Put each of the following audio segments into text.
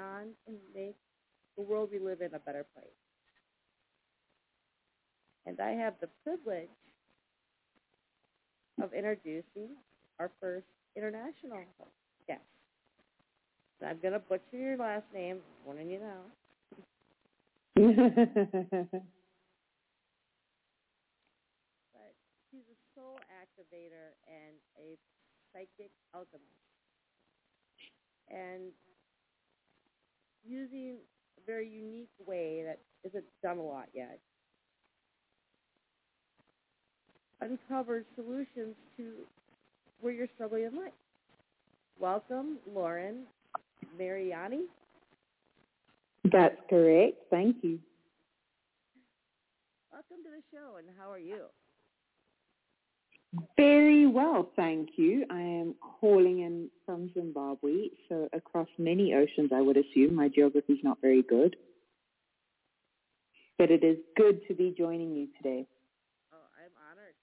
beyond and make the world we live in a better place. And I have the privilege of introducing our first international guest. I'm going to butcher your last name, warning you now. but she's a soul activator and a psychic alchemist. And using a very unique way that isn't done a lot yet, uncovers solutions to where you're struggling in life. Welcome, Laurin Mariani. That's correct. Thank you. Welcome to the show, and how are you? Very well, thank you. I am calling in from Zimbabwe, so across many oceans, I would assume. My geography is not very good. But it is good to be joining you today. Oh, I'm honored.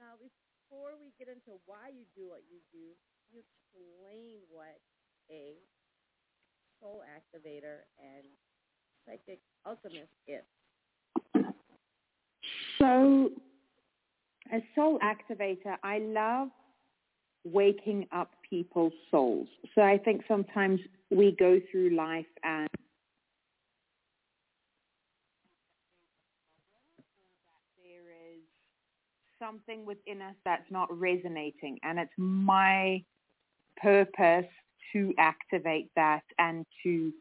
Now, before we get into why you do what you do, you explain what a soul activator and psychic alchemist is. So, as soul activator, I love waking up people's souls. So I think sometimes we go through life and there is something within us that's not resonating and it's my purpose to activate that and to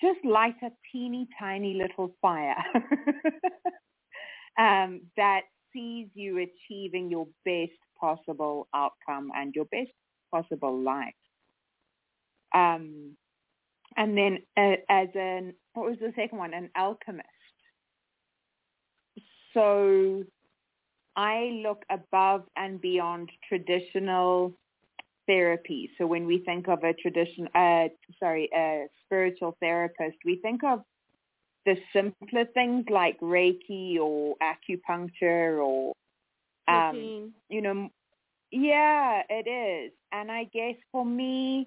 just light a teeny tiny little fire um, that sees you achieving your best possible outcome and your best possible life. Um, and then uh, as an, what was the second one? An alchemist. So I look above and beyond traditional therapy. So when we think of a tradition, uh, sorry, a spiritual therapist, we think of the simpler things like Reiki or acupuncture or, um, Routine. you know, yeah, it is. And I guess for me,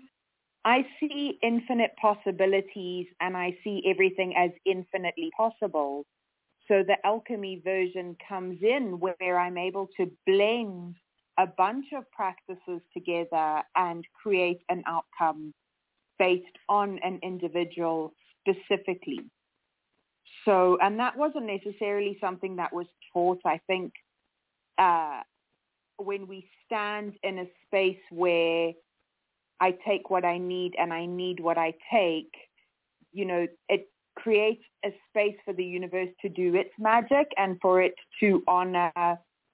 I see infinite possibilities and I see everything as infinitely possible. So the alchemy version comes in where I'm able to blend a bunch of practices together and create an outcome based on an individual specifically. So, and that wasn't necessarily something that was taught. I think uh, when we stand in a space where I take what I need and I need what I take, you know, it creates a space for the universe to do its magic and for it to honor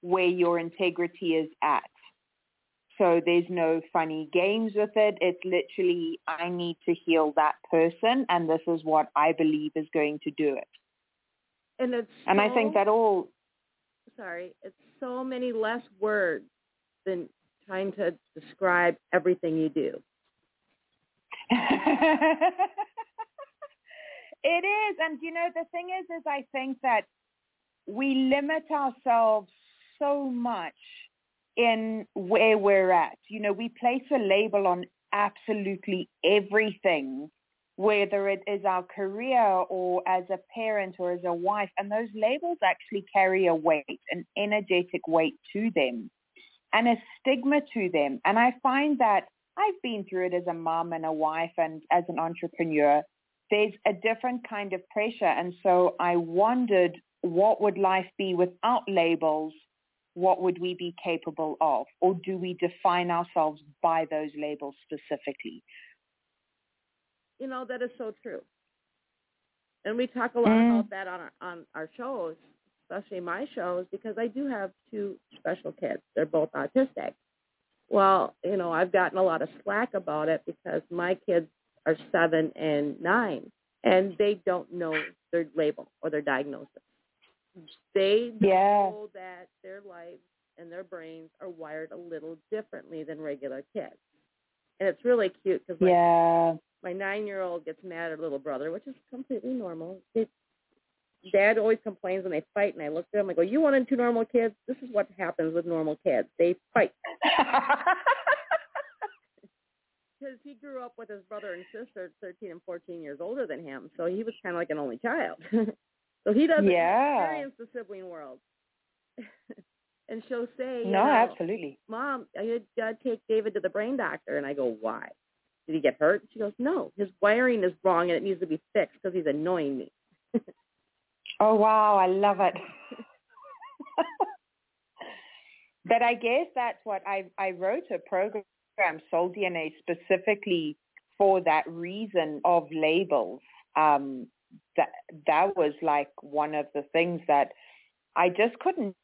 where your integrity is at. So there's no funny games with it. It's literally, I need to heal that person and this is what I believe is going to do it. And it's And I think that all, sorry, it's so many less words than trying to describe everything you do. it is. And you know, the thing is, is I think that we limit ourselves so much in where we're at. You know, we place a label on absolutely everything, whether it is our career or as a parent or as a wife. And those labels actually carry a weight, an energetic weight to them and a stigma to them. And I find that I've been through it as a mom and a wife and as an entrepreneur. There's a different kind of pressure. And so I wondered what would life be without labels? What would we be capable of? Or do we define ourselves by those labels specifically? You know, that is so true. And we talk a lot Mm. about that on our, on our shows, especially my shows, because I do have two special kids. They're both autistic. Well, you know, I've gotten a lot of slack about it because my kids are seven and nine, and they don't know their label or their diagnosis. They Yeah. know that their lives and their brains are wired a little differently than regular kids. And it's really cute because like, Yeah. my nine-year-old gets mad at her little brother, which is completely normal. They, Dad always complains when they fight, and I look at him. I go, "You wanted two normal kids. This is what happens with normal kids. They fight because he grew up with his brother and sister, 13 and 14 years older than him, so he was kind of like an only child. so he doesn't Yeah. experience the sibling world. and she'll say, no, know, absolutely. Mom, I got to take David to the brain doctor. And I go, why? Did he get hurt? She goes, no, his wiring is wrong and it needs to be fixed because he's annoying me. Oh wow, I love it. but I guess that's what I I wrote a program Soul DNA specifically for that reason of labels. Um, that that was like one of the things that I just couldn't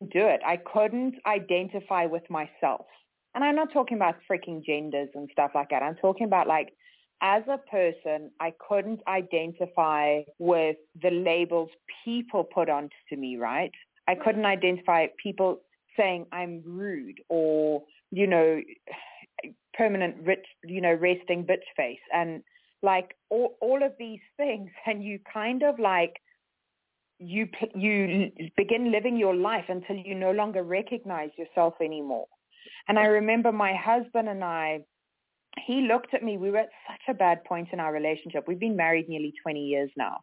do it. I couldn't identify with myself. And I'm not talking about freaking genders and stuff like that. I'm talking about like as a person, I couldn't identify with the labels people put onto me, right? I couldn't identify people saying I'm rude or, you know, permanent rich, you know, resting bitch face and like all, all of these things. And you kind of like, you, you begin living your life until you no longer recognize yourself anymore. And I remember my husband and I, he looked at me. We were at such a bad point in our relationship. We've been married nearly 20 years now.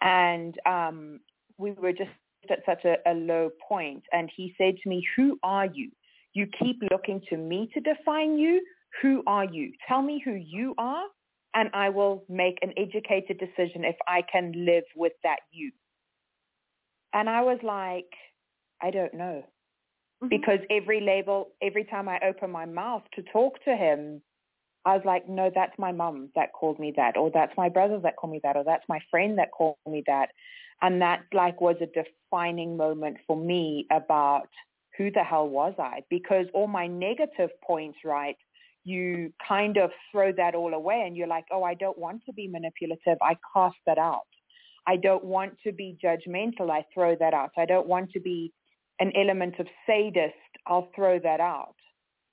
And um, we were just at such a, a low point. And he said to me, who are you? You keep looking to me to define you. Who are you? Tell me who you are, and I will make an educated decision if I can live with that you. And I was like, I don't know. Mm-hmm. Because every label, every time I open my mouth to talk to him, I was like, no, that's my mum that called me that, or that's my brother that called me that, or that's my friend that called me that. And that like was a defining moment for me about who the hell was I? Because all my negative points, right, you kind of throw that all away and you're like, oh, I don't want to be manipulative. I cast that out. I don't want to be judgmental. I throw that out. I don't want to be an element of sadist. I'll throw that out.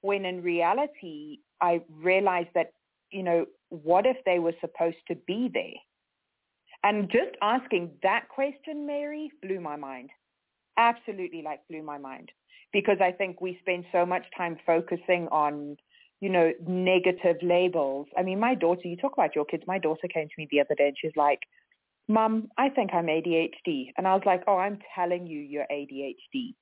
When in reality, I realized that, you know, what if they were supposed to be there? And just asking that question, Mary, blew my mind. Absolutely like blew my mind. Because I think we spend so much time focusing on, you know, negative labels. I mean, my daughter, you talk about your kids. My daughter came to me the other day and she's like, Mom, I think I'm ADHD. And I was like, oh, I'm telling you you're ADHD.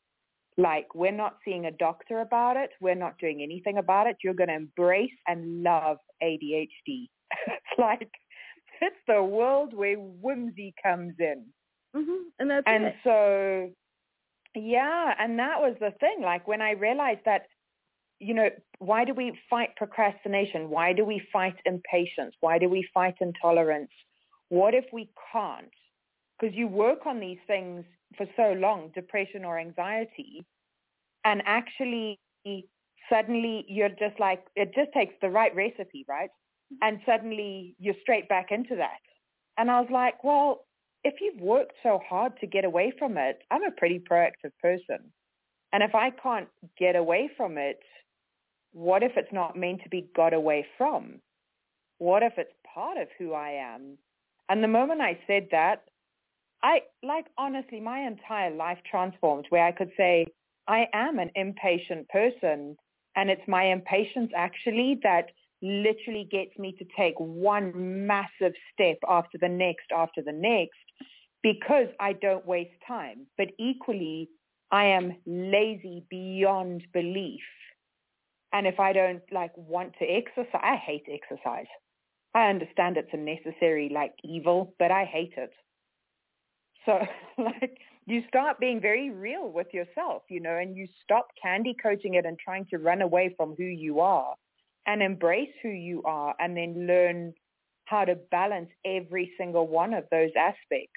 Like, we're not seeing a doctor about it. We're not doing anything about it. You're going to embrace and love ADHD. it's like, it's the world where whimsy comes in. Mm-hmm. And that's And it. so, yeah, and that was the thing. Like when I realized that, you know, why do we fight procrastination? Why do we fight impatience? Why do we fight intolerance? What if we can't? Because you work on these things for so long, depression or anxiety, and actually suddenly you're just like, it just takes the right recipe, right? Mm-hmm. And suddenly you're straight back into that. And I was like, well, if you've worked so hard to get away from it, I'm a pretty proactive person. And if I can't get away from it, what if it's not meant to be got away from? What if it's part of who I am? And the moment I said that, I, like, honestly, my entire life transformed where I could say, I am an impatient person. And it's my impatience actually that literally gets me to take one massive step after the next after the next because I don't waste time. But equally, I am lazy beyond belief. And if I don't like want to exercise, I hate exercise. I understand it's a necessary like evil, but I hate it. So like you start being very real with yourself, you know, and you stop candy coating it and trying to run away from who you are and embrace who you are and then learn how to balance every single one of those aspects.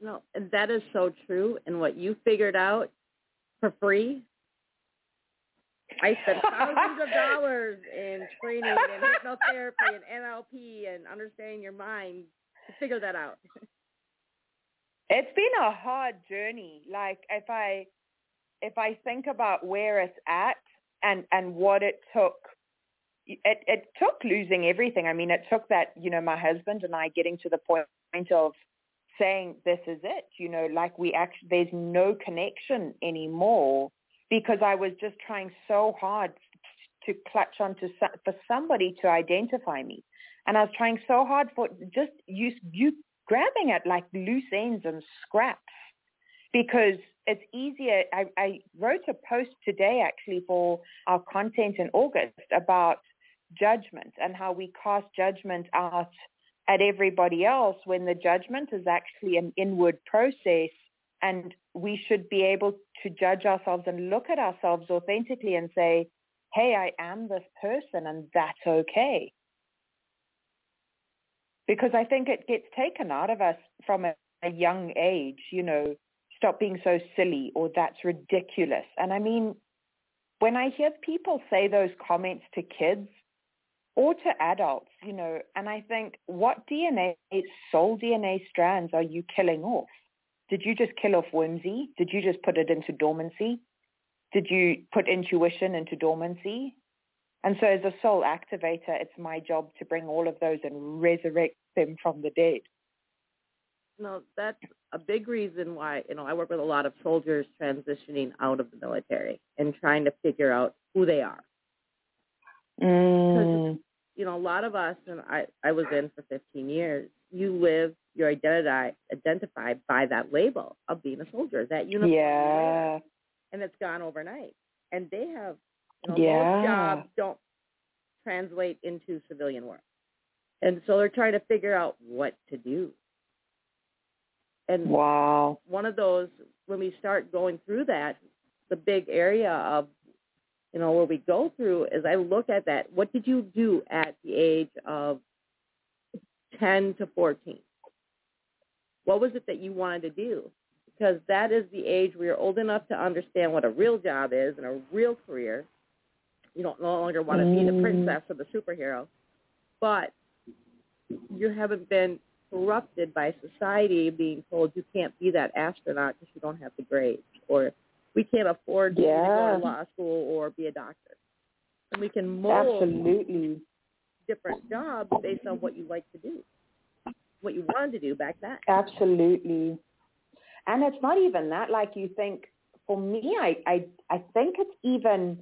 No, that is so true. And what you figured out for free, I spent thousands of dollars in training and hypnotherapy and NLP and understanding your mind to figure that out. It's been a hard journey. Like if I if I think about where it's at and and what it took it it took losing everything. I mean, it took that, you know, my husband and I getting to the point of saying this is it, you know, like we actually there's no connection anymore because I was just trying so hard to clutch onto for somebody to identify me. And I was trying so hard for just you you grabbing at like loose ends and scraps because it's easier. I, I wrote a post today actually for our content in August about judgment and how we cast judgment out at everybody else when the judgment is actually an inward process and we should be able to judge ourselves and look at ourselves authentically and say, hey, I am this person and that's okay because I think it gets taken out of us from a, a young age, you know, stop being so silly or that's ridiculous. And I mean, when I hear people say those comments to kids or to adults, you know, and I think, what DNA, soul DNA strands are you killing off? Did you just kill off whimsy? Did you just put it into dormancy? Did you put intuition into dormancy? And so as a soul activator, it's my job to bring all of those and resurrect them from the dead. No, that's a big reason why, you know, I work with a lot of soldiers transitioning out of the military and trying to figure out who they are. Mm. you know, a lot of us, and I, I was in for 15 years, you live your identity identified by that label of being a soldier, that uniform. Yeah. And it's gone overnight. And they have you know, yeah. most jobs don't translate into civilian work. And so they're trying to figure out what to do. And wow. one of those, when we start going through that, the big area of, you know, where we go through is I look at that. What did you do at the age of 10 to 14? What was it that you wanted to do? Because that is the age where you're old enough to understand what a real job is and a real career you don't no longer want to be the mm. princess or the superhero, but you haven't been corrupted by society being told you can't be that astronaut because you don't have the grades, or we can't afford yeah. to go to law school or be a doctor. And we can mold Absolutely. different jobs based on what you like to do, what you wanted to do back then. Absolutely. And it's not even that. Like you think, for me, I I I think it's even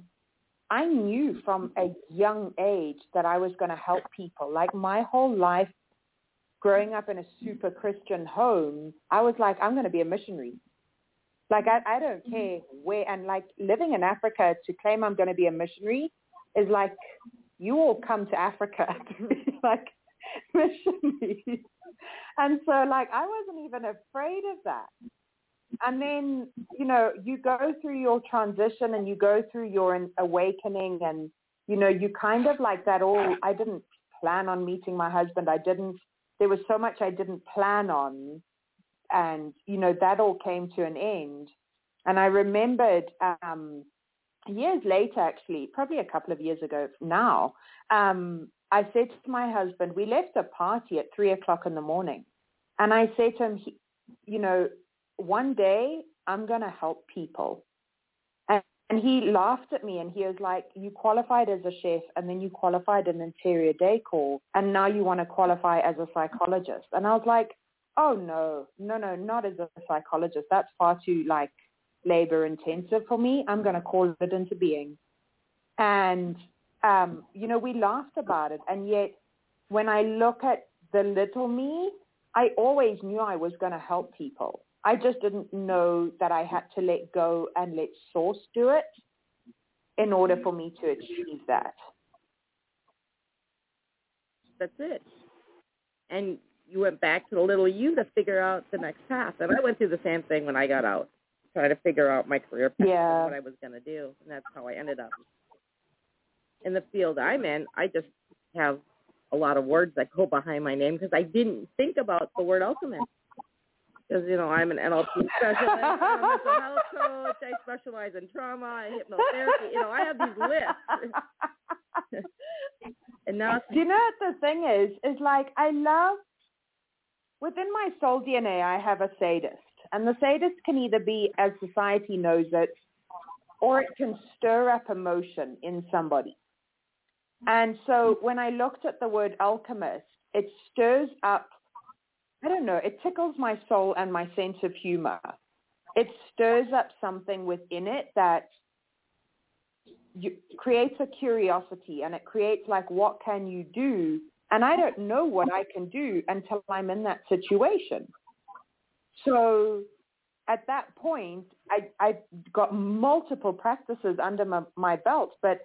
I knew from a young age that I was going to help people. Like my whole life growing up in a super Christian home, I was like, I'm going to be a missionary. Like I, I don't mm-hmm. care where, and like living in Africa to claim I'm going to be a missionary is like, you all come to Africa to be like missionaries. And so like I wasn't even afraid of that. And then you know you go through your transition and you go through your awakening and you know you kind of like that all i didn't plan on meeting my husband. I didn't there was so much i didn't plan on. And you know that all came to an end. And i remembered um years later actually probably a couple of years ago now um i said to my husband we left a party at three o'clock in the morning and i said to him he, you know one day I'm going to help people. And, and he laughed at me and he was like, you qualified as a chef and then you qualified in interior decor and now you want to qualify as a psychologist. And I was like, oh no, no, no, not as a psychologist. That's far too like labor intensive for me. I'm going to call it into being. And, um, you know, we laughed about it. And yet when I look at the little me, I always knew I was going to help people. I just didn't know that I had to let go and let source do it in order for me to achieve that. That's it. And you went back to the little you to figure out the next path. And I went through the same thing when I got out, trying to figure out my career path yeah. and what I was going to do. And that's how I ended up. In the field I'm in, I just have a lot of words that go behind my name because I didn't think about the word alchemist. Because you know I'm an NLP specialist, I'm a mental health coach. I specialize in trauma and hypnotherapy. You know I have these lists. and now, Do you know what the thing is? Is like I love within my soul DNA. I have a sadist, and the sadist can either be as society knows it, or it can stir up emotion in somebody. And so mm-hmm. when I looked at the word alchemist, it stirs up, I don't know, it tickles my soul and my sense of humor. It stirs up something within it that you, creates a curiosity and it creates like, what can you do? And I don't know what I can do until I'm in that situation. So at that point, I, I got multiple practices under my, my belt, but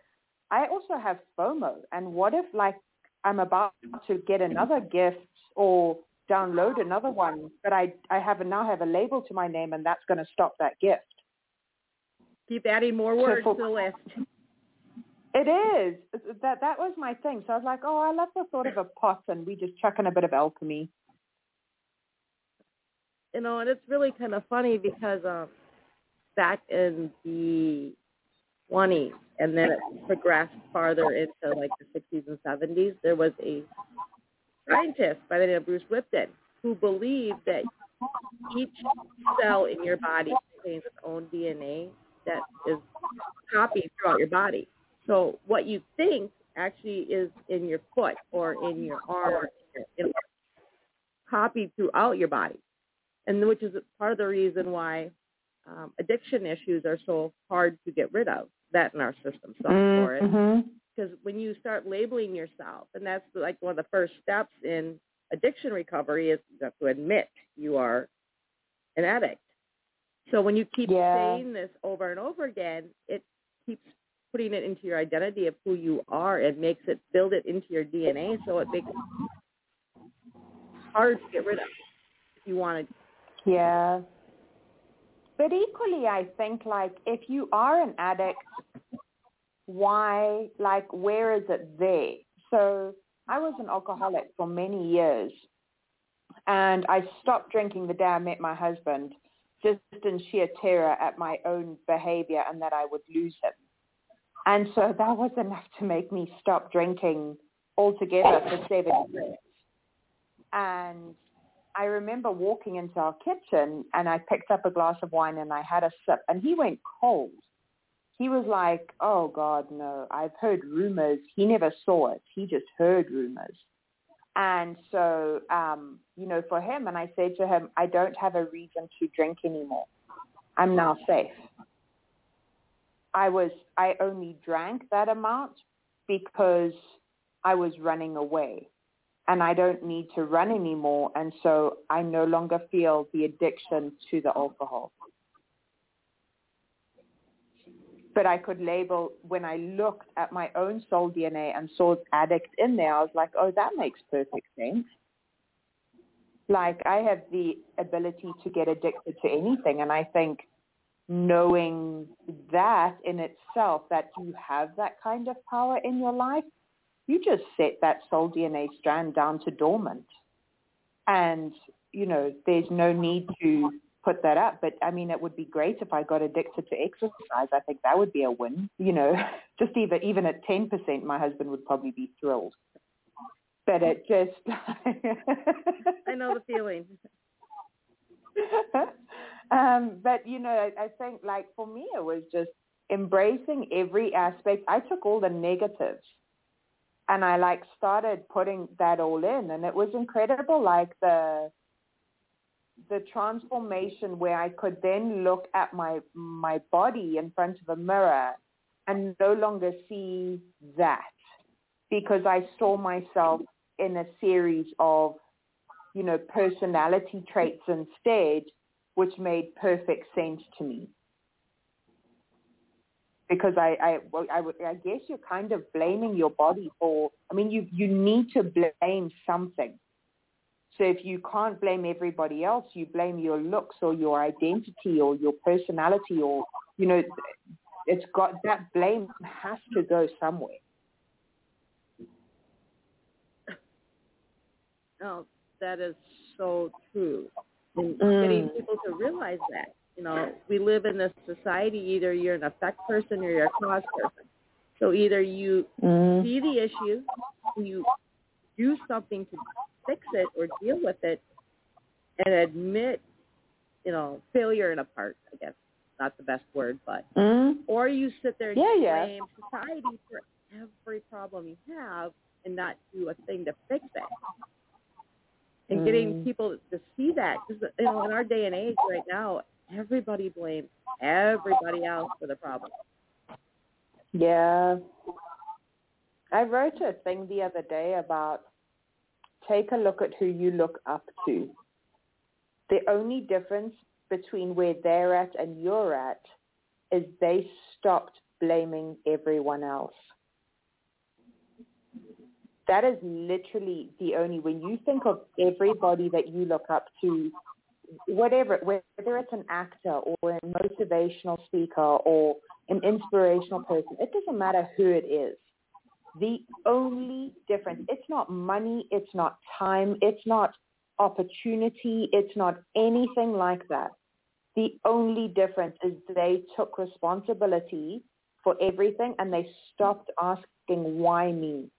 I also have FOMO. And what if like I'm about to get another gift or download another one, but I I have now have a label to my name, and that's going to stop that gift. Keep adding more words so for, to the list. It is that that was my thing. So I was like, oh, I love the thought of a pot, and we just chuck in a bit of alchemy. You know, and it's really kind of funny because um, back in the 20s, and then it progressed farther into like the 60s and 70s. There was a scientist by the name of Bruce Lipton who believed that each cell in your body contains its own DNA that is copied throughout your body. So what you think actually is in your foot or in your arm or in your, copied throughout your body. And which is part of the reason why um, addiction issues are so hard to get rid of that in our system stuff mm-hmm. for it. Because mm-hmm. when you start labeling yourself, and that's like one of the first steps in addiction recovery is you have to admit you are an addict. So when you keep yeah. saying this over and over again, it keeps putting it into your identity of who you are. It makes it build it into your DNA, so it makes it hard to get rid of if you want to. Yeah. But equally, I think like if you are an addict, why, like, where is it there? So I was an alcoholic for many years, and I stopped drinking the day I met my husband, just in sheer terror at my own behavior and that I would lose him. And so that was enough to make me stop drinking altogether for seven years. And I remember walking into our kitchen and I picked up a glass of wine and I had a sip and he went cold. He was like, oh God, no, I've heard rumors. He never saw it. He just heard rumors. And so, um, you know, for him, and I said to him, I don't have a reason to drink anymore. I'm now safe. I was, I only drank that amount because I was running away and I don't need to run anymore. And so I no longer feel the addiction to the alcohol. But I could label, when I looked at my own soul DNA and saw addict in there, I was like, oh, that makes perfect sense. Like I have the ability to get addicted to anything. And I think knowing that in itself, that you have that kind of power in your life, you just set that soul DNA strand down to dormant. And, you know, there's no need to put that up. But I mean, it would be great if I got addicted to exercise. I think that would be a win. You know, just even even at ten percent, my husband would probably be thrilled. But it just I know the feeling. um, but you know, I, I think like for me, it was just embracing every aspect. I took all the negatives and I like started putting that all in and it was incredible like the the transformation where I could then look at my my body in front of a mirror and no longer see that because I saw myself in a series of you know personality traits instead which made perfect sense to me because I, I, well, I, would, I guess you're kind of blaming your body for, I mean, you, you need to blame something. So if you can't blame everybody else, you blame your looks or your identity or your personality or, you know, it's got, that blame has to go somewhere. Oh, that is so true. And Mm. getting people to realize that. You know, we live in this society, either you're an effect person or you're a cause person. So either you Mm. see the issue, you do something to fix it or deal with it, and admit, you know, failure in a part, I guess. Not the best word, but Mm. or you sit there and Yeah, yeah. blame society for every problem you have and not do a thing to fix it. And getting Mm. people to see that, because you know, in our day and age right now, everybody blames everybody else for the problem. Yeah. I wrote a thing the other day about take a look at who you look up to. The only difference between where they're at and you're at is they stopped blaming everyone else. That is literally the only, when you think of everybody that you look up to, whatever, whether it's an actor or a motivational speaker or an inspirational person, it doesn't matter who it is. The only difference, it's not money, it's not time, it's not opportunity, it's not anything like that. The only difference is they took responsibility for everything and they stopped asking why me.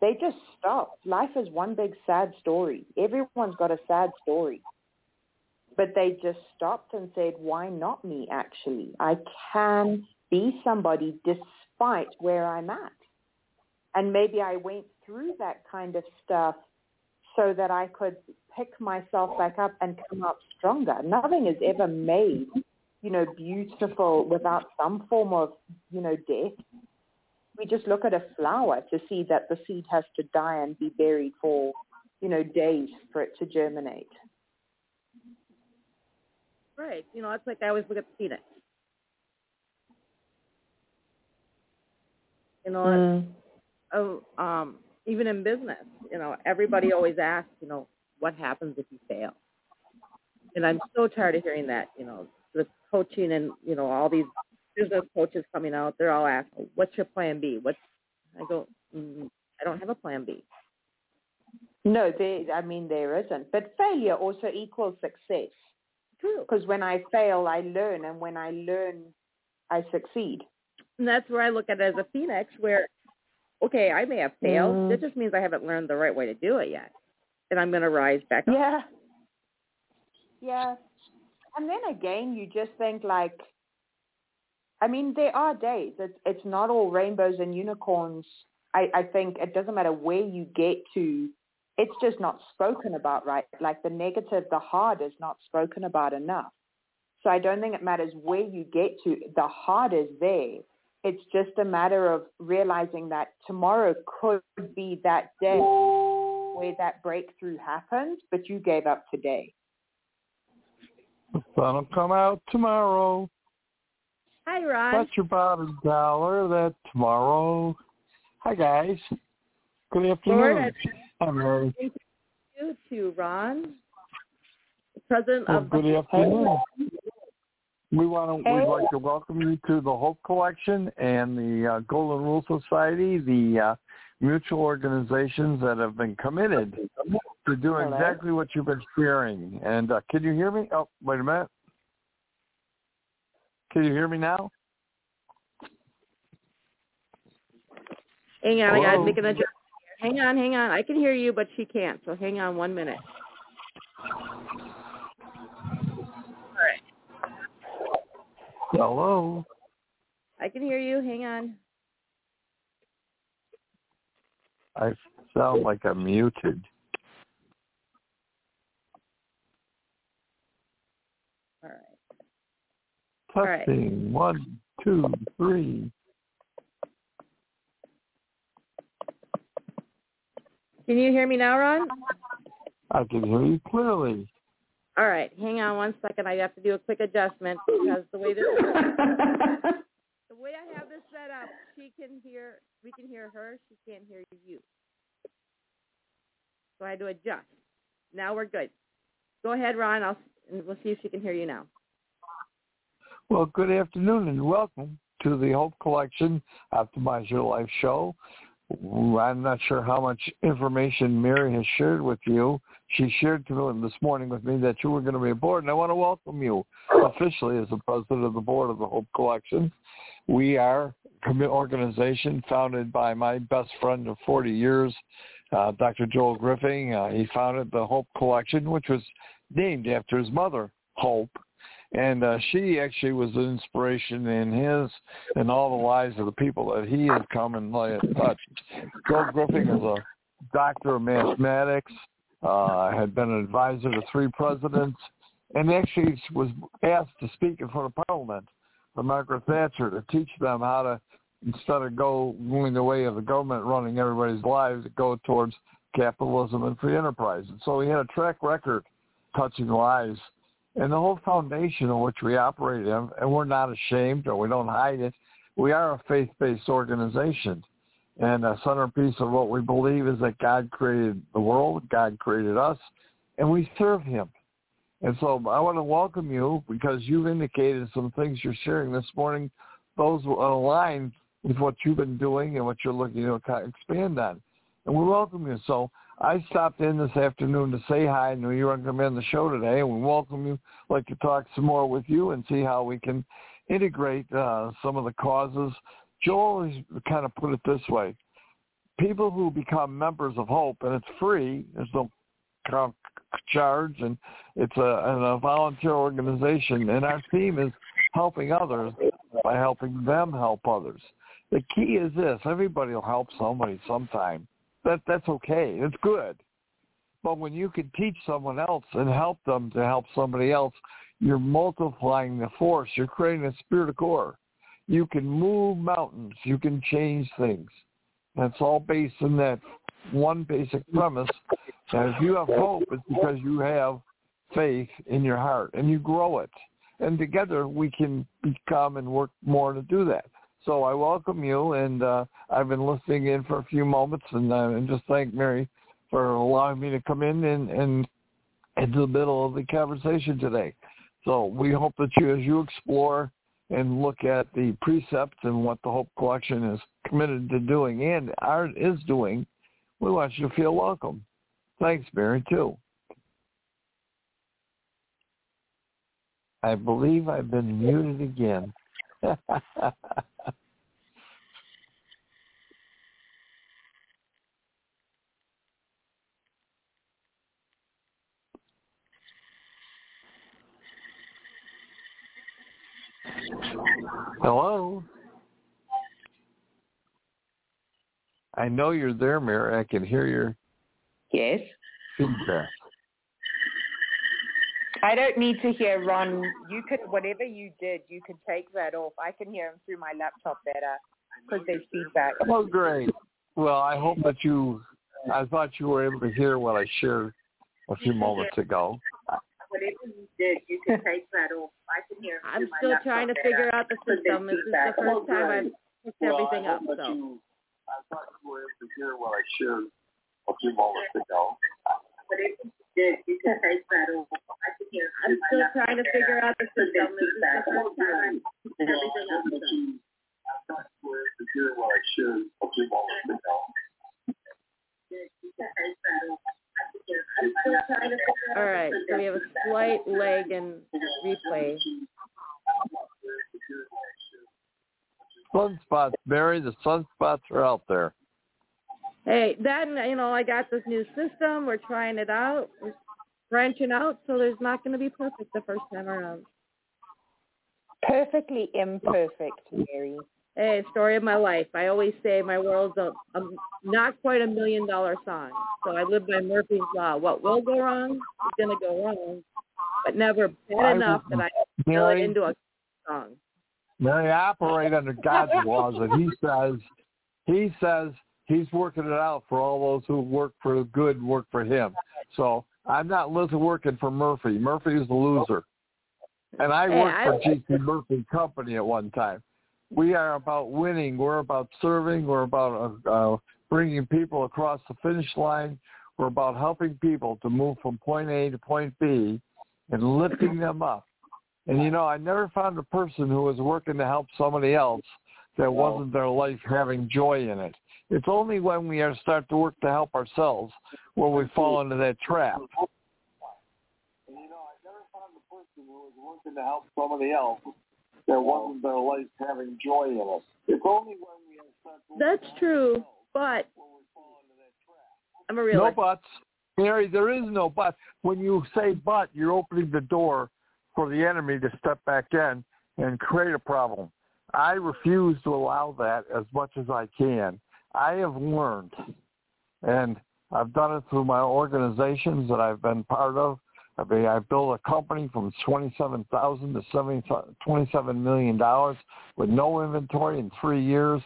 They just stopped. Life is one big sad story. Everyone's got a sad story. But they just stopped and said, why not me actually? I can be somebody despite where I'm at. And maybe I went through that kind of stuff so that I could pick myself back up and come up stronger. Nothing is ever made, you know, beautiful without some form of, you know, death. We just look at a flower to see that the seed has to die and be buried for, you know, days for it to germinate. Right. You know, it's like I always look at the phoenix. You know, Mm. oh, um, even in business, you know, everybody always asks, you know, what happens if you fail? And I'm so tired of hearing that, you know, the coaching and, you know, all these business coaches coming out, they're all asking, what's your plan B? What's, I go, mm, I don't have a plan B. No, there, I mean, there isn't. But failure also equals success. Because when I fail, I learn. And when I learn, I succeed. And that's where I look at it as a phoenix where, okay, I may have failed. Mm. That just means I haven't learned the right way to do it yet. And I'm going to rise back up. Yeah. Yeah. And then again, you just think like, I mean, there are days. It's it's not all rainbows and unicorns. I I think it doesn't matter where you get to. It's just not spoken about right. Like the negative, the hard is not spoken about enough. So I don't think it matters where you get to. The hard is there. It's just a matter of realizing that tomorrow could be that day where that breakthrough happens, but you gave up today. The sun will come out tomorrow. Hi, Ron. That's your bottom dollar that tomorrow. Hi guys. Good afternoon. I I'm Mary. thank you to Ron, president Well, of good afternoon. We want to. Hey. We'd like to welcome you to the Hope Collection and the uh, Golden Rule Society, the uh, mutual organizations that have been committed to do Hello. exactly what you've been sharing. And uh, can you hear me? Oh, wait a minute. Can you hear me now? Hang on, I got to make an adjustment. Hang on, hang on. I can hear you, but she can't. So hang on one minute. All right. Hello. I can hear you. Hang on. I sound like I'm muted. All right. All right. Testing. One, two, three. Can you hear me now, Ron? I can hear you clearly. All right. Hang on one second. I have to do a quick adjustment because the way this the way I have this set up, she can hear we can hear her, she can't hear you. So I had to adjust. Now we're good. Go ahead, Ron. I'll and we'll see if she can hear you now. Well, good afternoon and welcome to the Hope Collection Optimize Your Life show. I'm not sure how much information Mary has shared with you. She shared this morning with me that you were going to be aboard, and I want to welcome you officially as the president of the board of the Hope Collection. We are an organization founded by my best friend of 40 years, uh, Dr. Joel Griffing. Uh, he founded the Hope Collection, which was named after his mother, Hope, and uh, she actually was an inspiration in his and all the lives of the people that he has come and touched. Joel Griffing is a doctor of mathematics, uh, had been an advisor to three presidents, and actually was asked to speak in front of Parliament for Margaret Thatcher to teach them how to, instead of go going the way of the government running everybody's lives, go towards capitalism and free enterprise. And so he had a track record touching lives and the whole foundation on which we operate in, and we're not ashamed or we don't hide it. We are a faith-based organization. And a centerpiece of what we believe is that God created the world, God created us, and we serve him. And so I want to welcome you because you've indicated some things you're sharing this morning. Those align with what you've been doing and what you're looking to expand on. And we welcome you. So I stopped in this afternoon to say hi. I knew you were going to come in the show today, and we welcome you. I'd like to talk some more with you and see how we can integrate uh, some of the causes. Joel has kind of put it this way. People who become members of Hope, and it's free, there's no charge, and it's a, a volunteer organization, and our theme is helping others by helping them help others. The key is this, everybody will help somebody sometime that that's okay. It's good. But when you can teach someone else and help them to help somebody else, you're multiplying the force. You're creating a spirit of core. You can move mountains. You can change things. That's all based in that one basic premise. And if you have hope, it's because you have faith in your heart and you grow it. And together we can become and work more to do that. So I welcome you, and uh, I've been listening in for a few moments, and, uh, just thank Mary for allowing me to come in and, and into the middle of the conversation today. So we hope that you, as you explore and look at the precepts and what the Hope Collection is committed to doing and are, is doing, we want you to feel welcome. Thanks, Mary, too. I believe I've been muted again. Hello? I know you're there, Mary. I can hear your yes feedback. I don't need to hear Ron. You could, whatever you did, you could take that off. I can hear him through my laptop better because there's feedback. Oh, great. Well, I hope that you, I thought you were able to hear what I shared a few moments ago whatever you did, you can take that off. I can hear. I'm still trying to figure out the system. This is the first oh, time I've picked everything up. So. I thought you were able to hear what I shared a few moments ago. Whatever you you can take that off. I can hear. I'm still trying to figure out the system. This is the first time I've picked everything up. So. I thought you were able to hear what I shared a few moments ago. You can take that off. All right, so we have a slight lag in replay. Sunspots, Barry. The sunspots are out there. Hey, then you know I got this new system. We're trying it out. We're branching out, so there's not going to be perfect the first time around. Perfectly imperfect, Mary. Hey, story of my life. I always say my world's a, a not quite a million dollar song. So I live by Murphy's law. What will go wrong is gonna go wrong, but never bad enough that I fill it into a song. They operate under God's laws, and He says, He says He's working it out for all those who work for good, work for Him. So I'm not working for Murphy. Murphy is the loser, and I hey, worked I, for G.C. Murphy Company at one time we are about winning. We're about serving. We're about uh, uh, bringing people across the finish line. We're about helping people to move from point A to point B and lifting them up. And you know, I never found a person who was working to help somebody else that wasn't their life having joy in it. It's only when we are start to work to help ourselves where we fall into that trap. And you know, I never found a person who was working to help somebody else that wasn't their life having joy in it. It's only when we start to work That's to true, ourselves but where we fall into that trap. I'm a No buts. Mary, there is no but. When you say but, you're opening the door for the enemy to step back in and create a problem. I refuse to allow that as much as I can. I have learned, and I've done it through my organizations that I've been part of. I mean, I built a company from twenty-seven thousand to twenty-seven million dollars with no inventory in three years,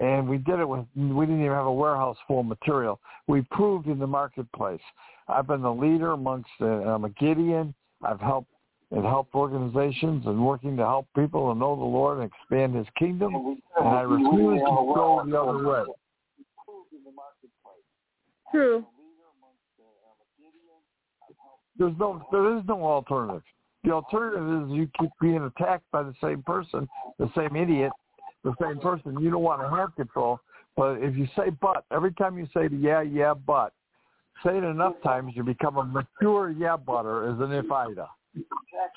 and we did it with we didn't even have a warehouse full of material. We proved in the marketplace. I've been the leader amongst. Uh, I'm a Gideon. I've helped and helped organizations and working to help people to know the Lord and expand His kingdom. And I refuse to go the other way. approved in the marketplace. True. I'm a leader amongst the I'm a Gideon. I've helped There's no, there is no alternative. The alternative is you keep being attacked by the same person, the same idiot, the same person. You don't want to have control. But if you say but, every time you say the yeah, yeah, but, say it enough times, you become a mature yeah butter as an if Ida.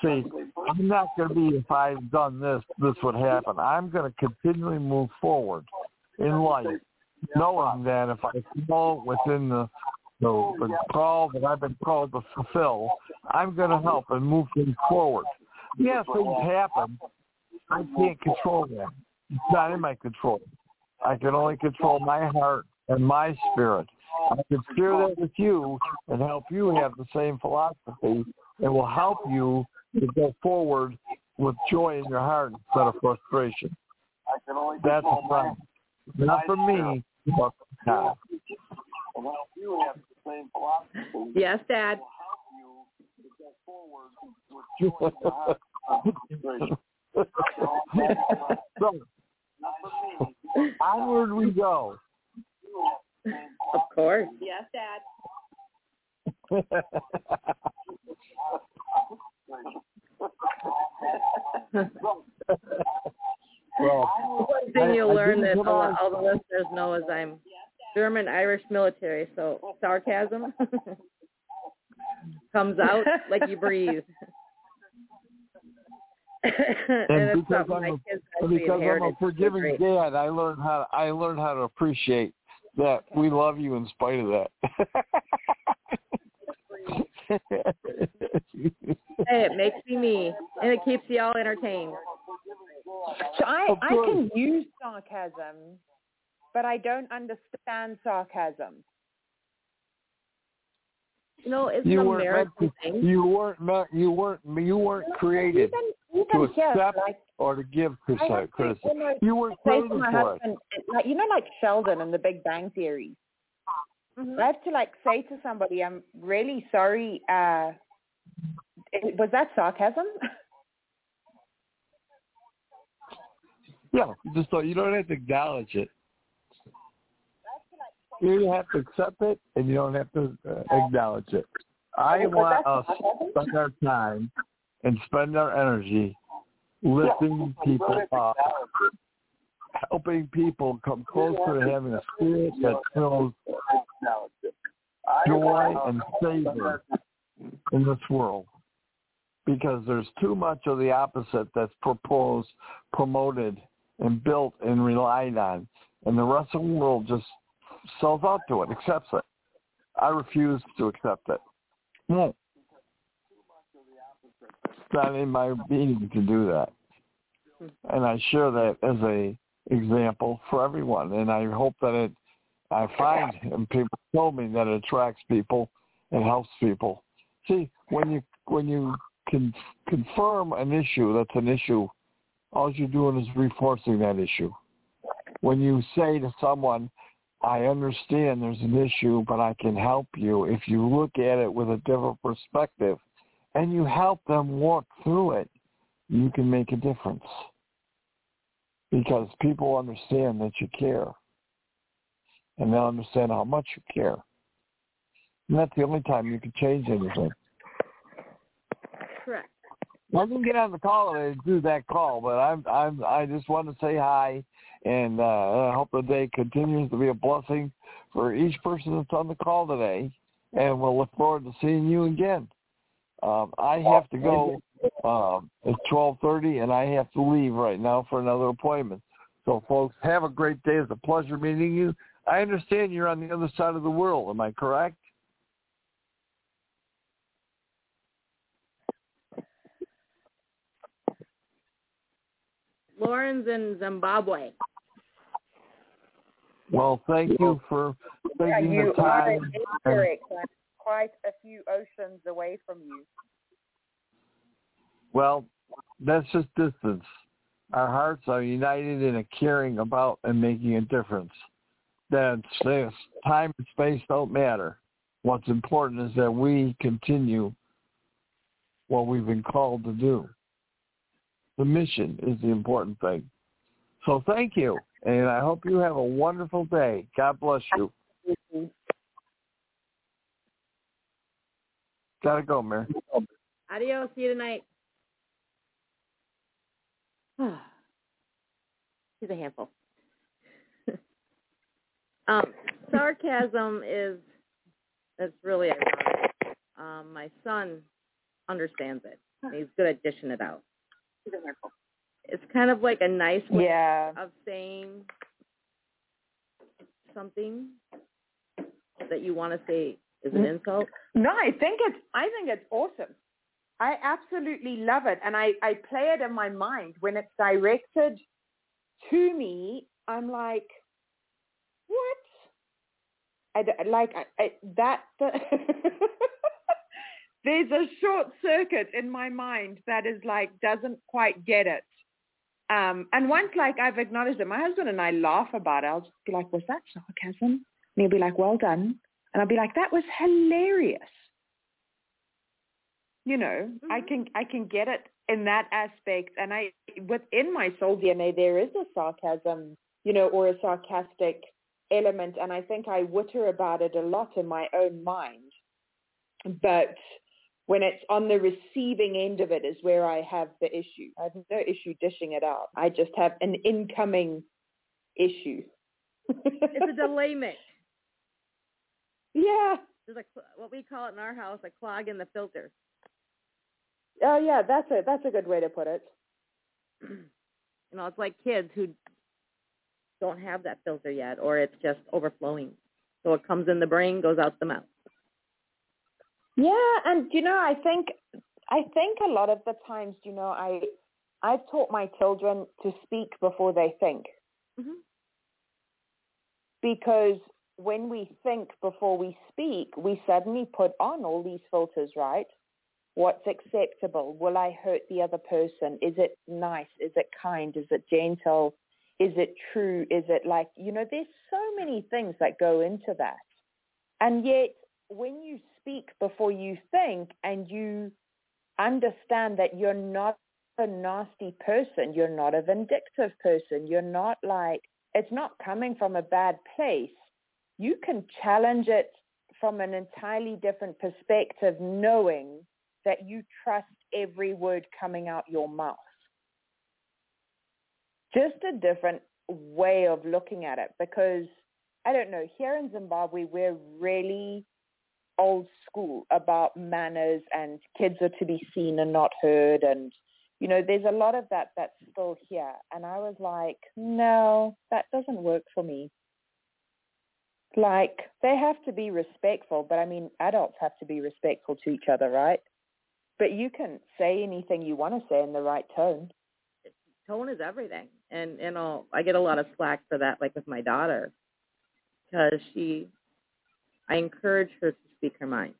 See, I'm not going to be if I had done this, this would happen. I'm going to continually move forward in life, knowing that if I fall within the the, the call that I've been called to fulfill, I'm going to help and move things forward. Yeah, things happen. I can't control them. It's not in my control. I can only control my heart and my spirit. I can share that with you and help you have the same philosophy. It will help you to go forward with joy in your heart instead of frustration. I can only That's the problem. Not for me, but for God. and help you have the same philosophy. Yes, Dad. will help you to go forward with joy in your heart. Concentration. so, Not for me. onward we go. You have the same Of course. Yes, Dad. well, One thing you'll I learn didn't that all, all the listeners know is I'm German Irish military, so sarcasm comes out like you breathe. and, it's because I'm my a- kids actually because I'm a forgiving Great. dad, I learned how to, I learned how to appreciate that we love you in spite of that. Hey, it makes me me, and it keeps y'all entertained. So I, I can use sarcasm, but I don't understand sarcasm. You know, it's you an weren't meant American to, thing. you weren't meant, you weren't you weren't created Even, to even here, accept like or to give I criti- have to criticism. You weren't say created to my for it. husband, like you know, like Sheldon in The Big Bang Theory. Mhm. I have to like say to somebody, "I'm really sorry." Uh, was that sarcasm? Yeah, just don't, you don't have to acknowledge it. You have to accept it, and you don't have to uh, acknowledge it. I want us to spend our time and spend our energy lifting people up, helping people come closer to having a spirit that feels joy and favor in this world. Because there's too much of the opposite that's proposed, promoted, and built and relied on. And the rest of the world just sells out to it, accepts it. I refuse to accept it. Won't. It's not in my being to do that. And I share that as a example for everyone. And I hope that it, I find, and people told me that it attracts people and helps people. See, when you when you can confirm an issue that's an issue, all you're doing is reinforcing that issue. When you say to someone, I understand there's an issue, but I can help you if you look at it with a different perspective and you help them walk through it, you can make a difference. Because people understand that you care. And they'll understand how much you care. And that's the only time you can change anything. Didn't get on the call and do that call, but I'm I'm I just want to say hi And uh, I hope the day continues to be a blessing for each person that's on the call today. And we'll look forward to seeing you again. Um, I have to go. Um, it's twelve thirty, and I have to leave right now for another appointment. So, folks, have a great day. It's a pleasure meeting you. I understand you're on the other side of the world. Am I correct? Laurin's in Zimbabwe. Well, thank you for Yeah, taking you the are time. incorrect. I'm quite a few oceans away from you. Well, that's just distance. Our hearts are united in a caring about and making a difference. That says time and space don't matter. What's important is that we continue what we've been called to do. The mission is the important thing. So thank you, and I hope you have a wonderful day. God bless you. Gotta go, Mary. Adios. See you tonight. She's a handful. um, sarcasm is that's really ironic. Um, my son understands it. He's good at dishing it out. It's kind of like a nice way Yeah. of saying something that you want to say is an insult. No, I think it's I think it's awesome. I absolutely love it, and I I play it in my mind when it's directed to me. I'm like, what? I like I, I, that. there's a short circuit in my mind that is like doesn't quite get it. Um, and once like I've acknowledged it, my husband and I laugh about it. I'll just be like, was that sarcasm? And he'll be like, well done. And I'll be like, that was hilarious. You know, I Mhm. can I can get it in that aspect, and I within my soul DNA there is a sarcasm, you know, or a sarcastic element, and I think I witter about it a lot in my own mind. But when it's on the receiving end of it is where I have the issue. I have no issue dishing it out. I just have an incoming issue. It's a delayment. yeah. There's a what we call it in our house a clog in the filter. Oh yeah, that's a that's a good way to put it. you know, it's like kids who don't have that filter yet, or it's just overflowing. So it comes in the brain, goes out the mouth. Yeah, and you know, I think I think a lot of the times, you know, I I've taught my children to speak before they think hmm because when we think before we speak, we suddenly put on all these filters, right? What's acceptable? Will I hurt the other person? Is it nice? Is it kind? Is it gentle? Is it true? Is it like, you know, there's so many things that go into that. And yet, when you speak before you think and you understand that you're not a nasty person, you're not a vindictive person, you're not like, it's not coming from a bad place. You can challenge it from an entirely different perspective, knowing that you trust every word coming out your mouth. Just a different way of looking at it because I don't know, here in Zimbabwe, we're really old school about manners and kids are to be seen and not heard. And you know there's a lot of that that's still here. And i was like no that doesn't work for me. Like they have to be respectful but i mean adults have to be respectful to each other right? But you can say anything you want to say in the right tone. Tone is everything, and you know, I get a lot of slack for that, like with my daughter, because she, I encourage her to speak her mind.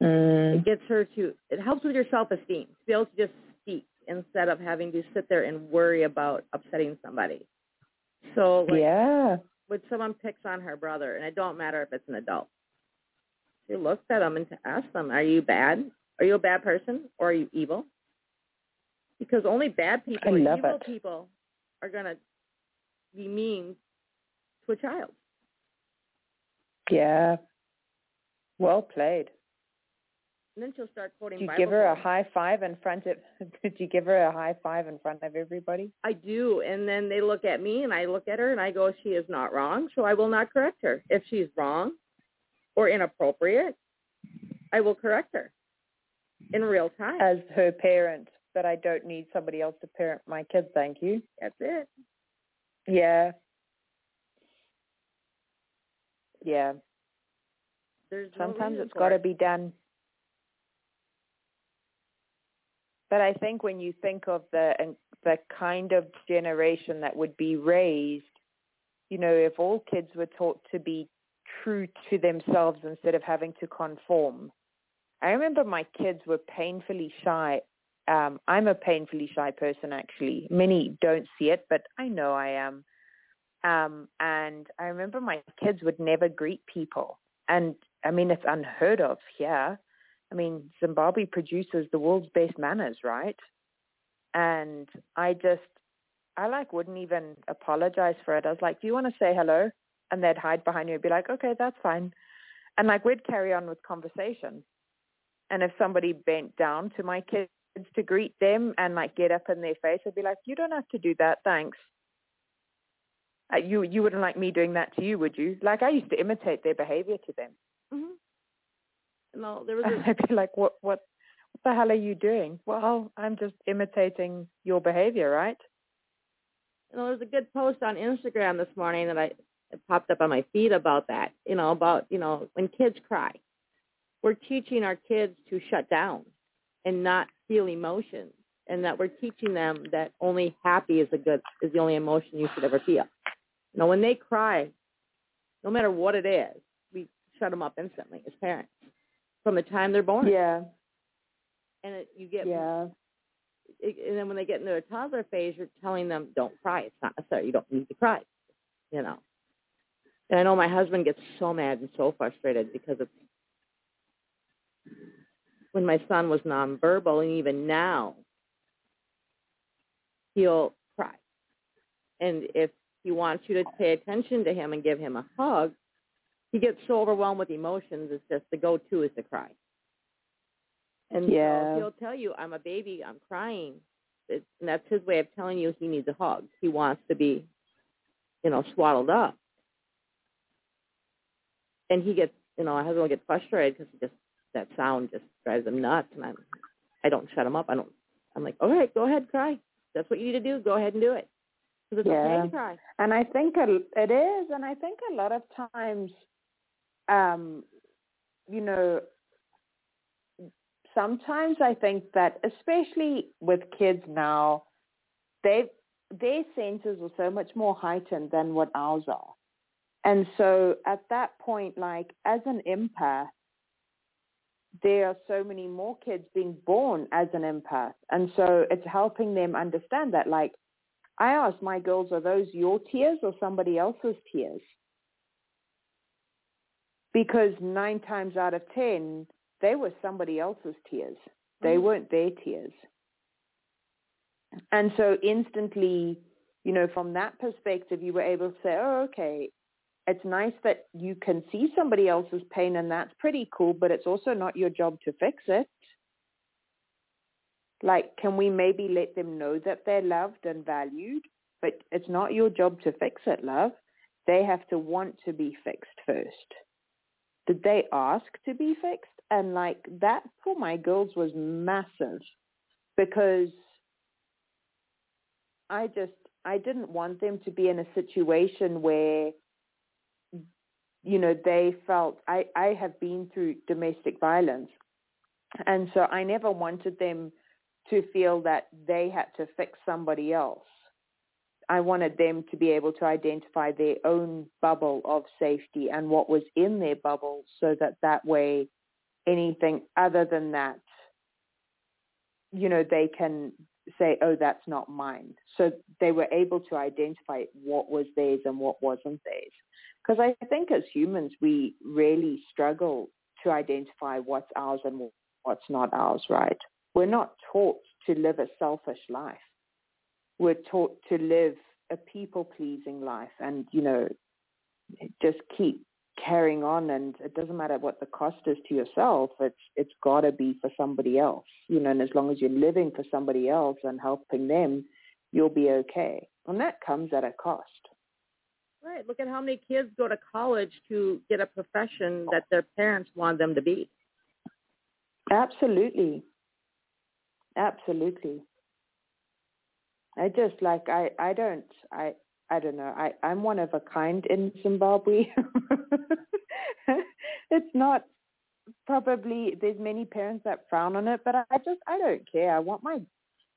Mm. It gets her to. It helps with your self-esteem to be able to just speak instead of having to sit there and worry about upsetting somebody. So, like, yeah when someone picks on her brother, and it don't matter if it's an adult, she looks at them and to ask them, "Are you bad? Are you a bad person, or are you evil?" Because only bad people, or evil it. people, are gonna be mean to a child. Yeah well played And then she'll start quoting Did you Bible give her a high five in front of? Did you give her a high five in front of everybody? I do, and then they look at me, and I look at her, and I go, "She is not wrong, so I will not correct her. If she's wrong or inappropriate, I will correct her in real time. As her parent, but I don't need somebody else to parent my kids. Thank you. That's it. Yeah. Yeah. There's Sometimes reason it's got to it. be done. But I think when you think of the the kind of generation that would be raised, you know, if all kids were taught to be true to themselves instead of having to conform. I remember my kids were painfully shy. Um, I'm a painfully shy person, actually. Many don't see it, but I know I am. Um, and I remember my kids would never greet people. And I mean, it's unheard of here. I mean, Zimbabwe produces the world's best manners, right? And I just, I like wouldn't even apologize for it. I was like, do you want to say hello? And they'd hide behind you and be like, okay, that's fine. And like we'd carry on with conversation. And if somebody bent down to my kids to greet them and like get up in their face, I'd be like, you don't have to do that, thanks. Uh, you you wouldn't like me doing that to you, would you? Like I used to imitate their behavior to them. Mm-hmm. No, there was a, I'd be like, what, what, what the hell are you doing? Well, I'm just imitating your behavior, right? you know, there was a good post on Instagram this morning that I it popped up on my feed about that. You know, about you know when kids cry, we're teaching our kids to shut down and not feel emotions, and that we're teaching them that only happy is a good is the only emotion you should ever feel. Know, when they cry, no matter what it is, we shut them up instantly as parents from the time they're born. Yeah, And it, you get yeah, it, and then when they get into their toddler phase, you're telling them, "Don't cry. It's not necessary. You don't need to cry." You know. And I know my husband gets so mad and so frustrated because of when my son was nonverbal, and even now, he'll cry. And if he wants you to pay attention to him and give him a hug, he gets so overwhelmed with emotions. It's just the go-to is to cry. And Yeah. so he'll tell you, "I'm a baby. I'm crying," it, and that's his way of telling you he needs a hug. He wants to be, you know, swaddled up. And he gets, you know, my husband will get frustrated because he just that sound just drives him nuts. And I'm, I don't shut him up. I don't. I'm like, all right, go ahead, cry. That's what you need to do. Go ahead and do it. Because it's Yeah. okay to cry. and I think it is, and I think a lot of times, um, you know, sometimes I think that, especially with kids now, they their senses are so much more heightened than what ours are, and so at that point, like as an empath, there are so many more kids being born as an empath, and so it's helping them understand that, like. I ask my girls, are those your tears or somebody else's tears? Because nine times out of ten, they were somebody else's tears. They Mhm. weren't their tears. And so instantly, you know, from that perspective, you were able to say, oh, okay, it's nice that you can see somebody else's pain and that's pretty cool, but it's also not your job to fix it. Like, can we maybe let them know that they're loved and valued? But it's not your job to fix it, love. They have to want to be fixed first. Did they ask to be fixed? And like that for my girls was massive because I just, I didn't want them to be in a situation where, you know, they felt, I, I have been through domestic violence. And so I never wanted them to feel that they had to fix somebody else. I wanted them to be able to identify their own bubble of safety and what was in their bubble so that that way anything other than that, you know, they can say, oh, that's not mine. So they were able to identify what was theirs and what wasn't theirs. Because I think as humans, we really struggle to identify what's ours and what's not ours, right? We're not taught to live a selfish life. We're taught to live a people-pleasing life and, you know, just keep carrying on and it doesn't matter what the cost is to yourself it's it's got to be for somebody else you know and as long as you're living for somebody else and helping them you'll be okay and that comes at a cost Right. Look at how many kids go to college to get a profession that their parents want them to be. absolutely absolutely i just like i i don't i I don't know. I, I'm one of a kind in Zimbabwe. it's not probably there's many parents that frown on it, but I just I don't care. I want my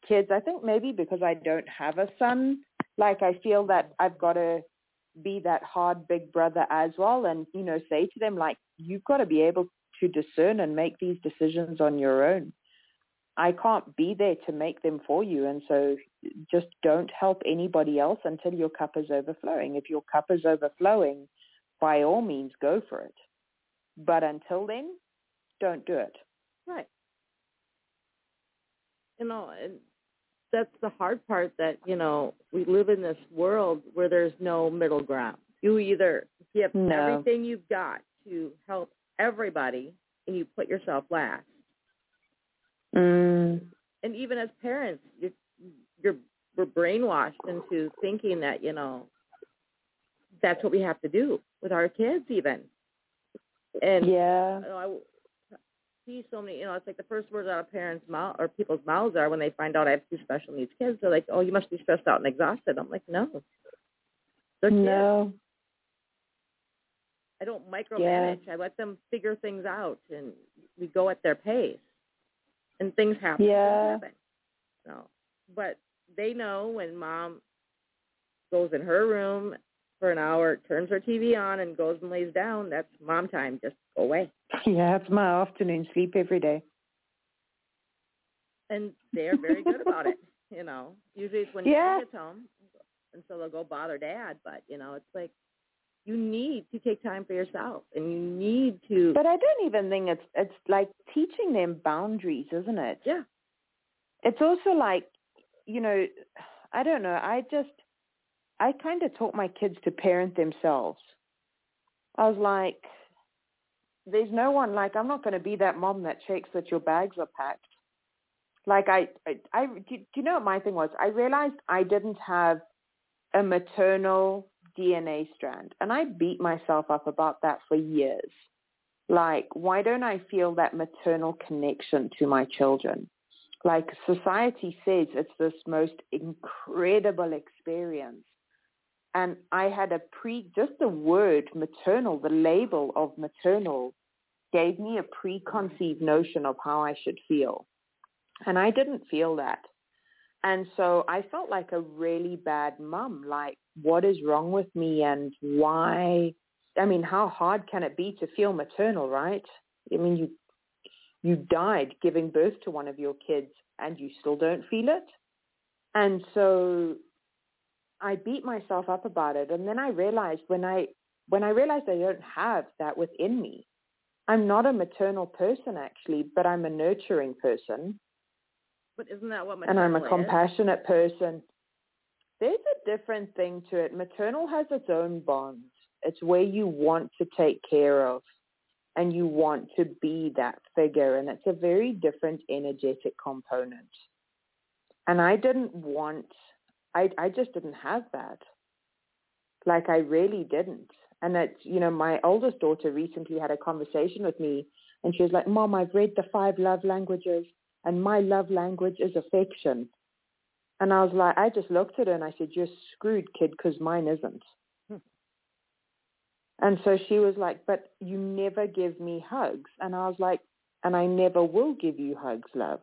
kids. I think maybe because I don't have a son, like I feel that I've got to be that hard big brother as well, and you know say to them like you've got to be able to discern and make these decisions on your own. I can't be there to make them for you. And so just don't help anybody else until your cup is overflowing. If your cup is overflowing, by all means, go for it. But until then, don't do it. Right. You know, and that's the hard part that, you know, we live in this world where there's no middle ground. You either give No. everything you've got to help everybody and you put yourself last. Mm, and even as parents, you're, you're we're brainwashed into thinking that you know that's what we have to do with our kids, even. And yeah. you know, I see so many. You know, it's like the first words out of parents' mouth or people's mouths are when they find out I have two special needs kids. They're like, "Oh, you must be stressed out and exhausted." I'm like, "No, they're kids. No. I don't micromanage. I let them figure things out, and we go at their pace. And things happen. Yeah. Happen. So, but they know when mom goes in her room for an hour, turns her TV on, and goes and lays down. That's mom time. Just go away. Yeah, it's my afternoon sleep every day. And they're very good about it. You know, usually it's when Yeah. dad gets home, and so they'll go bother dad. But you know, it's like you need to take time for yourself, and you need to. But I don't even think it's it's like teaching them boundaries, isn't it? yeah, It's also like, you know, I don't know. I just I kind of taught my kids to parent themselves. I was like, there's no one like I'm not going to be that mom that checks that your bags are packed. Like I, I, I do, do you know what my thing was? I realized I didn't have a maternal DNA strand, and I beat myself up about that for years. Like, why don't I feel that maternal connection to my children? Like society says it's this most incredible experience. And I had a pre, just the word maternal, the label of maternal gave me a preconceived notion of how I should feel. And I didn't feel that. And so I felt like a really bad mum, like what is wrong with me and why, I mean, how hard can it be to feel maternal, right? I mean, you, you died giving birth to one of your kids and you still don't feel it. And so I beat myself up about it. And then I realized when I, when I realized I don't have that within me, I'm not a maternal person actually, but I'm a nurturing person but isn't that what maternal and I'm a maternal is? compassionate person. There's a different thing to it. Maternal has its own bonds. It's where you want to take care of and you want to be that figure and it's a very different energetic component. And I didn't want I I just didn't have that. Like I really didn't. And it's you know, my oldest daughter recently had a conversation with me and she was like, Mom, I've read the five love languages and my love language is affection. And I was like, I just looked at her and I said, you're screwed, kid, because mine isn't. Hmm. And so she was like, but you never give me hugs. And I was like, and I never will give you hugs, love.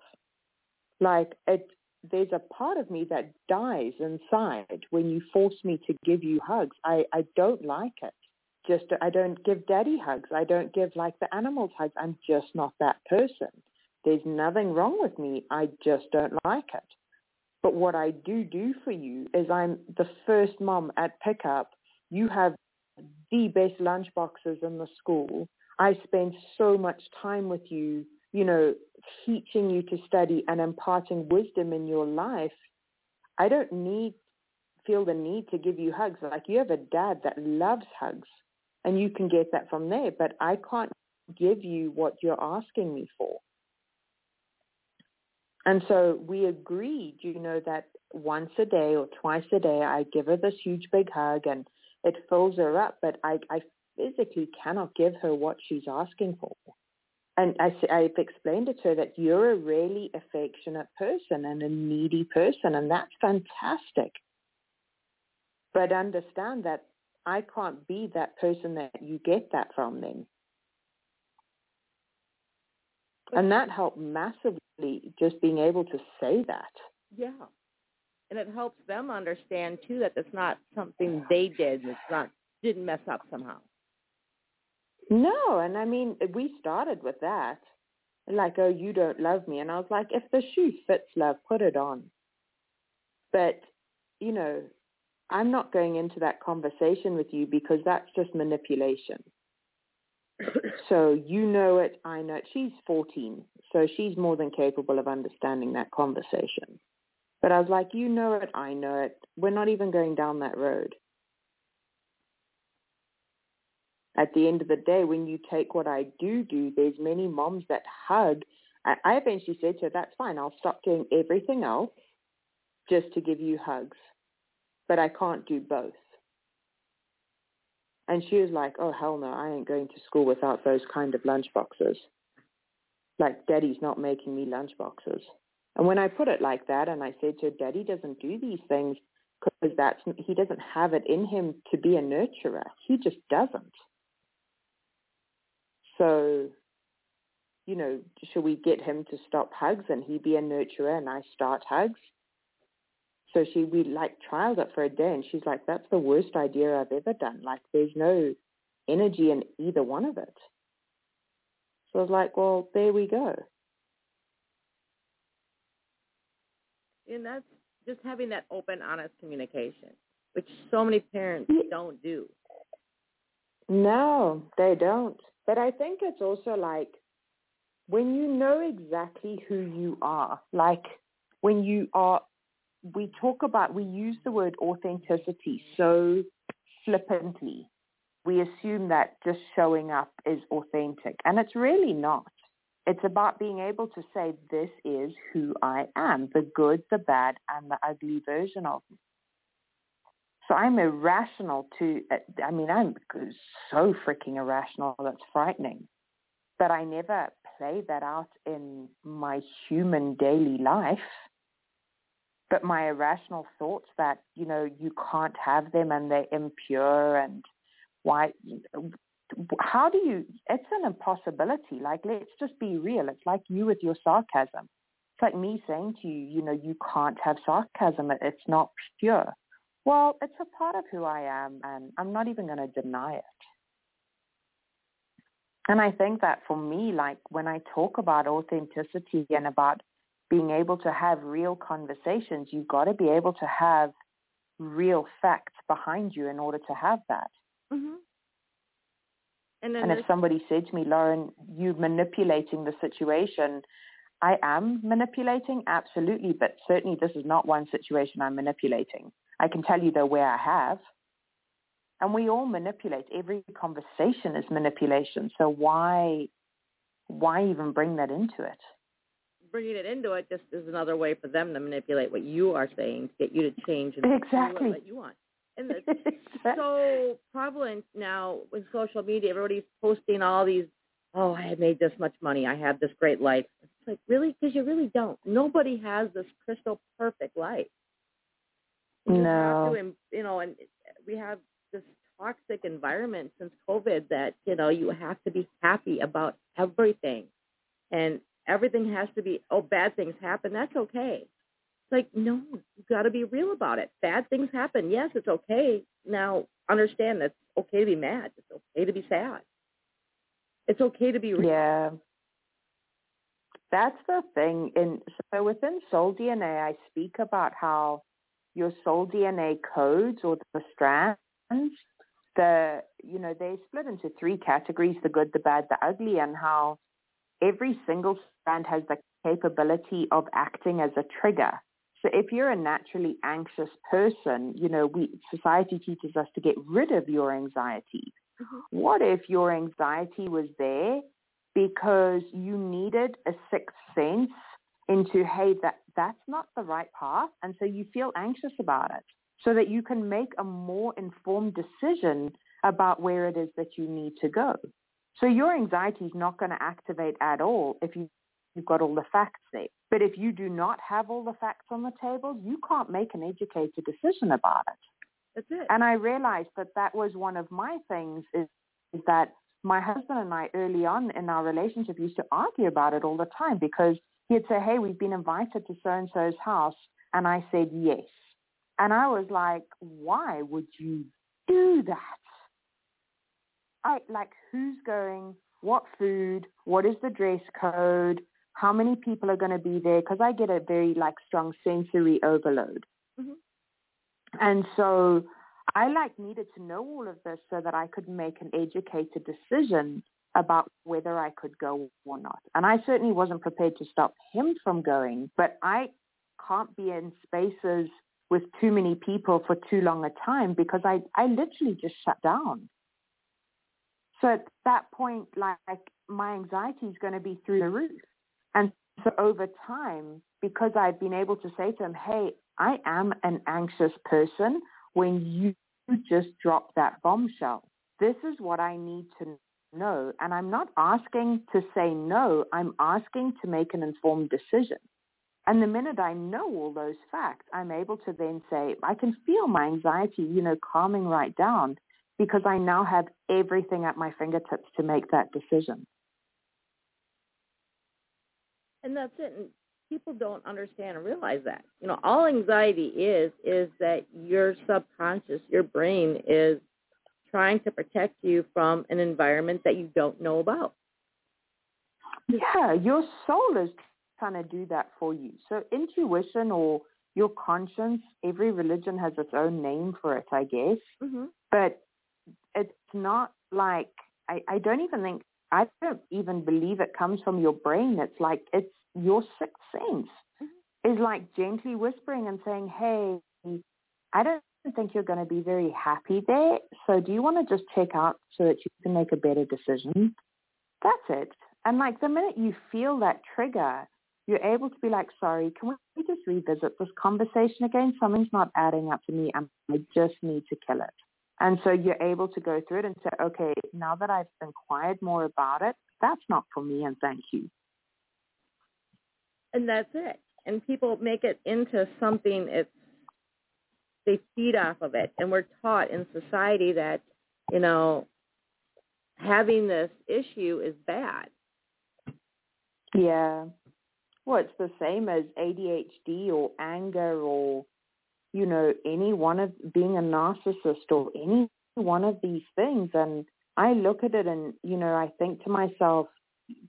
Like it, there's a part of me that dies inside when you force me to give you hugs. I, I don't like it. Just, I don't give daddy hugs. I don't give like the animals hugs. I'm just not that person. There's nothing wrong with me. I just don't like it. But what I do do for you is I'm the first mom at pickup. You have the best lunch boxes in the school. I spend so much time with you, you know, teaching you to study and imparting wisdom in your life. I don't need feel the need to give you hugs. Like you have a dad that loves hugs. and you can get that from there. But I can't give you what you're asking me for. And so we agreed, you know, that once a day or twice a day, I give her this huge big hug and it fills her up, but I, I physically cannot give her what she's asking for. And I, I've explained it to her that you're a really affectionate person and a needy person, and that's fantastic. But understand that I can't be that person that you get that from then. And that helped massively just being able to say that. Yeah. And it helps them understand too that it's not something they did. It's not didn't mess up somehow. No, and I mean we started with that. Like, oh, you don't love me. And I was like, if the shoe fits love, put it on. But, you know, I'm not going into that conversation with you because that's just manipulation. So you know it, I know it. She's 14, so she's more than capable of understanding that conversation. But I was like, you know it, I know it. We're not even going down that road. At the end of the day, when you take what I do do, there's many moms that hug. I, eventually said to her, that's fine. I'll stop doing everything else just to give you hugs. But I can't do both. And she was like, oh, hell no, I ain't going to school without those kind of lunch boxes. Like, daddy's not making me lunch boxes. And when I put it like that and I said to her, daddy doesn't do these things because that's, he doesn't have it in him to be a nurturer. He just doesn't. So, you know, should we get him to stop hugs and he be a nurturer and I start hugs? So she, we like trialed it for a day and she's like, that's the worst idea I've ever done. Like there's no energy in either one of it. So I was like, well, there we go. And that's just having that open, honest communication, which so many parents don't do. No, they don't. But I think it's also like when you know exactly who you are, like when you are, we talk about, we use the word authenticity so flippantly. We assume that just showing up is authentic, and it's really not. It's about being able to say, this is who I am, the good, the bad, and the ugly version of me. So I'm irrational to, I mean, I'm so freaking irrational that's frightening. But I never play that out in my human daily life. But my irrational thoughts that, you know, you can't have them and they're impure and why, how do you, it's an impossibility. Like, let's just be real. It's like you with your sarcasm. It's like me saying to you, you know, you can't have sarcasm. It's not pure. Well, it's a part of who I am, and I'm not even going to deny it. And I think that for me, like when I talk about authenticity and about being able to have real conversations, you've got to be able to have real facts behind you in order to have that. Mm-hmm. And, and if somebody said to me, Laurin, you're manipulating the situation, I am manipulating, absolutely, but certainly this is not one situation I'm manipulating. I can tell you though where I have. And we all manipulate. Every conversation is manipulation. So why why even bring that into it? Bringing it into it just is another way for them to manipulate what you are saying to get you to change and exactly what you want. And it's so prevalent now with social media. Everybody's posting all these, oh, I have made this much money. I have this great life. It's like, really? Because you really don't. Nobody has this crystal perfect life. You no. To, you know, and we have this toxic environment since COVID that, you know, you have to be happy about everything. And everything has to be, oh, bad things happen. That's okay. It's like, no, you got to be real about it. Bad things happen. Yes, it's okay. Now, understand that it's okay to be mad. It's okay to be sad. It's okay to be real. Yeah. That's the thing. And so within Soul DNA, I speak about how your soul DNA codes or the strands, the you know they split into three categories: the good, the bad, the ugly, and how every single strand has the capability of acting as a trigger. So if you're a naturally anxious person, you know, we society teaches us to get rid of your anxiety. Mhm. What if your anxiety was there because you needed a sixth sense into, hey, that, that's not the right path. And so you feel anxious about it so that you can make a more informed decision about where it is that you need to go. So your anxiety is not going to activate at all if you, you've got all the facts there. But if you do not have all the facts on the table, you can't make an educated decision about it. That's it. And I realized that that was one of my things is, is that my husband and I early on in our relationship used to argue about it all the time because he'd say, hey, we've been invited to so-and-so's house. And I said, yes. And I was like, why would you do that? I like who's going, what food, what is the dress code, how many people are going to be there? Because I get a very like strong sensory overload. Mhm. And so I like needed to know all of this so that I could make an educated decision about whether I could go or not. And I certainly wasn't prepared to stop him from going, but I can't be in spaces with too many people for too long a time because I, I literally just shut down. So at that point, like my anxiety is going to be through the roof. And so over time, because I've been able to say to him, hey, I am an anxious person when you just drop that bombshell. This is what I need to know. And I'm not asking to say no. I'm asking to make an informed decision. And the minute I know all those facts, I'm able to then say, I can feel my anxiety, you know, calming right down because I now have everything at my fingertips to make that decision. And that's it. And people don't understand and realize that. You know, all anxiety is is that your subconscious, your brain is trying to protect you from an environment that you don't know about. Yeah, your soul is trying to do that for you. So intuition or your conscience, every religion has its own name for it, I guess. Mm-hmm. But it's not like I, I don't even think I don't even believe it comes from your brain. It's like it's your sixth sense mm-hmm. is like gently whispering and saying, "Hey, I don't think you're going to be very happy there. So do you want to just check out so that you can make a better decision?" That's it. And like the minute you feel that trigger, you're able to be like, "Sorry, can we just revisit this conversation again? Something's not adding up to me, and I just need to kill it." And so you're able to go through it and say, okay, now that I've inquired more about it, that's not for me and thank you. And that's it. And people make it into something it's they feed off of it. And we're taught in society that, you know, having this issue is bad. Yeah. Well, it's the same as ADHD or anger or you know, any one of being a narcissist or any one of these things. And I look at it and, you know, I think to myself,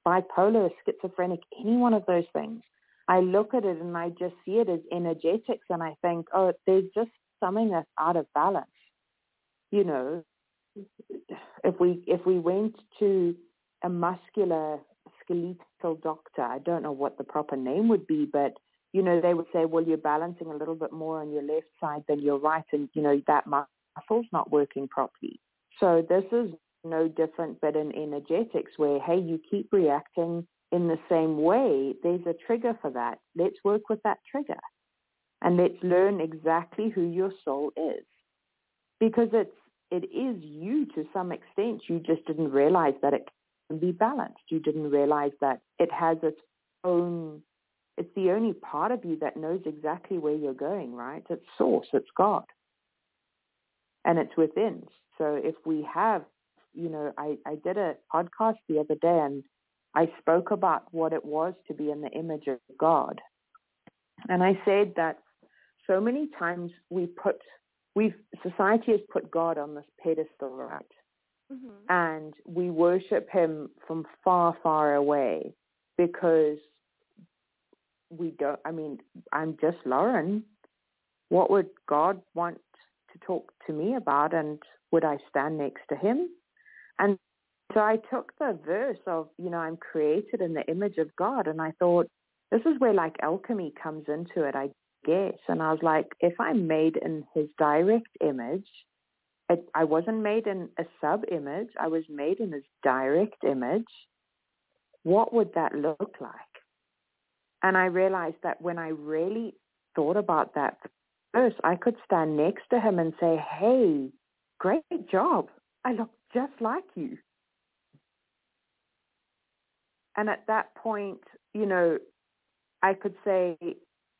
bipolar, schizophrenic, any one of those things. I look at it and I just see it as energetics and I think, oh, there's just something that's out of balance. You know, if we if we went to a muscular skeletal doctor, I don't know what the proper name would be, but you know, they would say, well, you're balancing a little bit more on your left side than your right, and, you know, that muscle's not working properly. So this is no different but in energetics where, hey, you keep reacting in the same way. There's a trigger for that. Let's work with that trigger. And let's learn exactly who your soul is. Because it's, it is you to some extent. You just didn't realize that it can be balanced. You didn't realize that it has its own it's the only part of you that knows exactly where you're going, right? It's source, it's God. And it's within. So if we have, you know, I, I did a podcast the other day and I spoke about what it was to be in the image of God. And I said that so many times we put, we've, society has put God on this pedestal, right? Mm-hmm. And we worship him from far, far away because we don't, I mean, I'm just Laurin. What would God want to talk to me about and would I stand next to him? And so I took the verse of, you know, I'm created in the image of God and I thought, this is where like alchemy comes into it, I guess. And I was like, if I'm made in his direct image, it, I wasn't made in a sub image. I was made in his direct image. What would that look like? And I realized that when I really thought about that first, I could stand next to him and say, hey, great job. I look just like you. And at that point, you know, I could say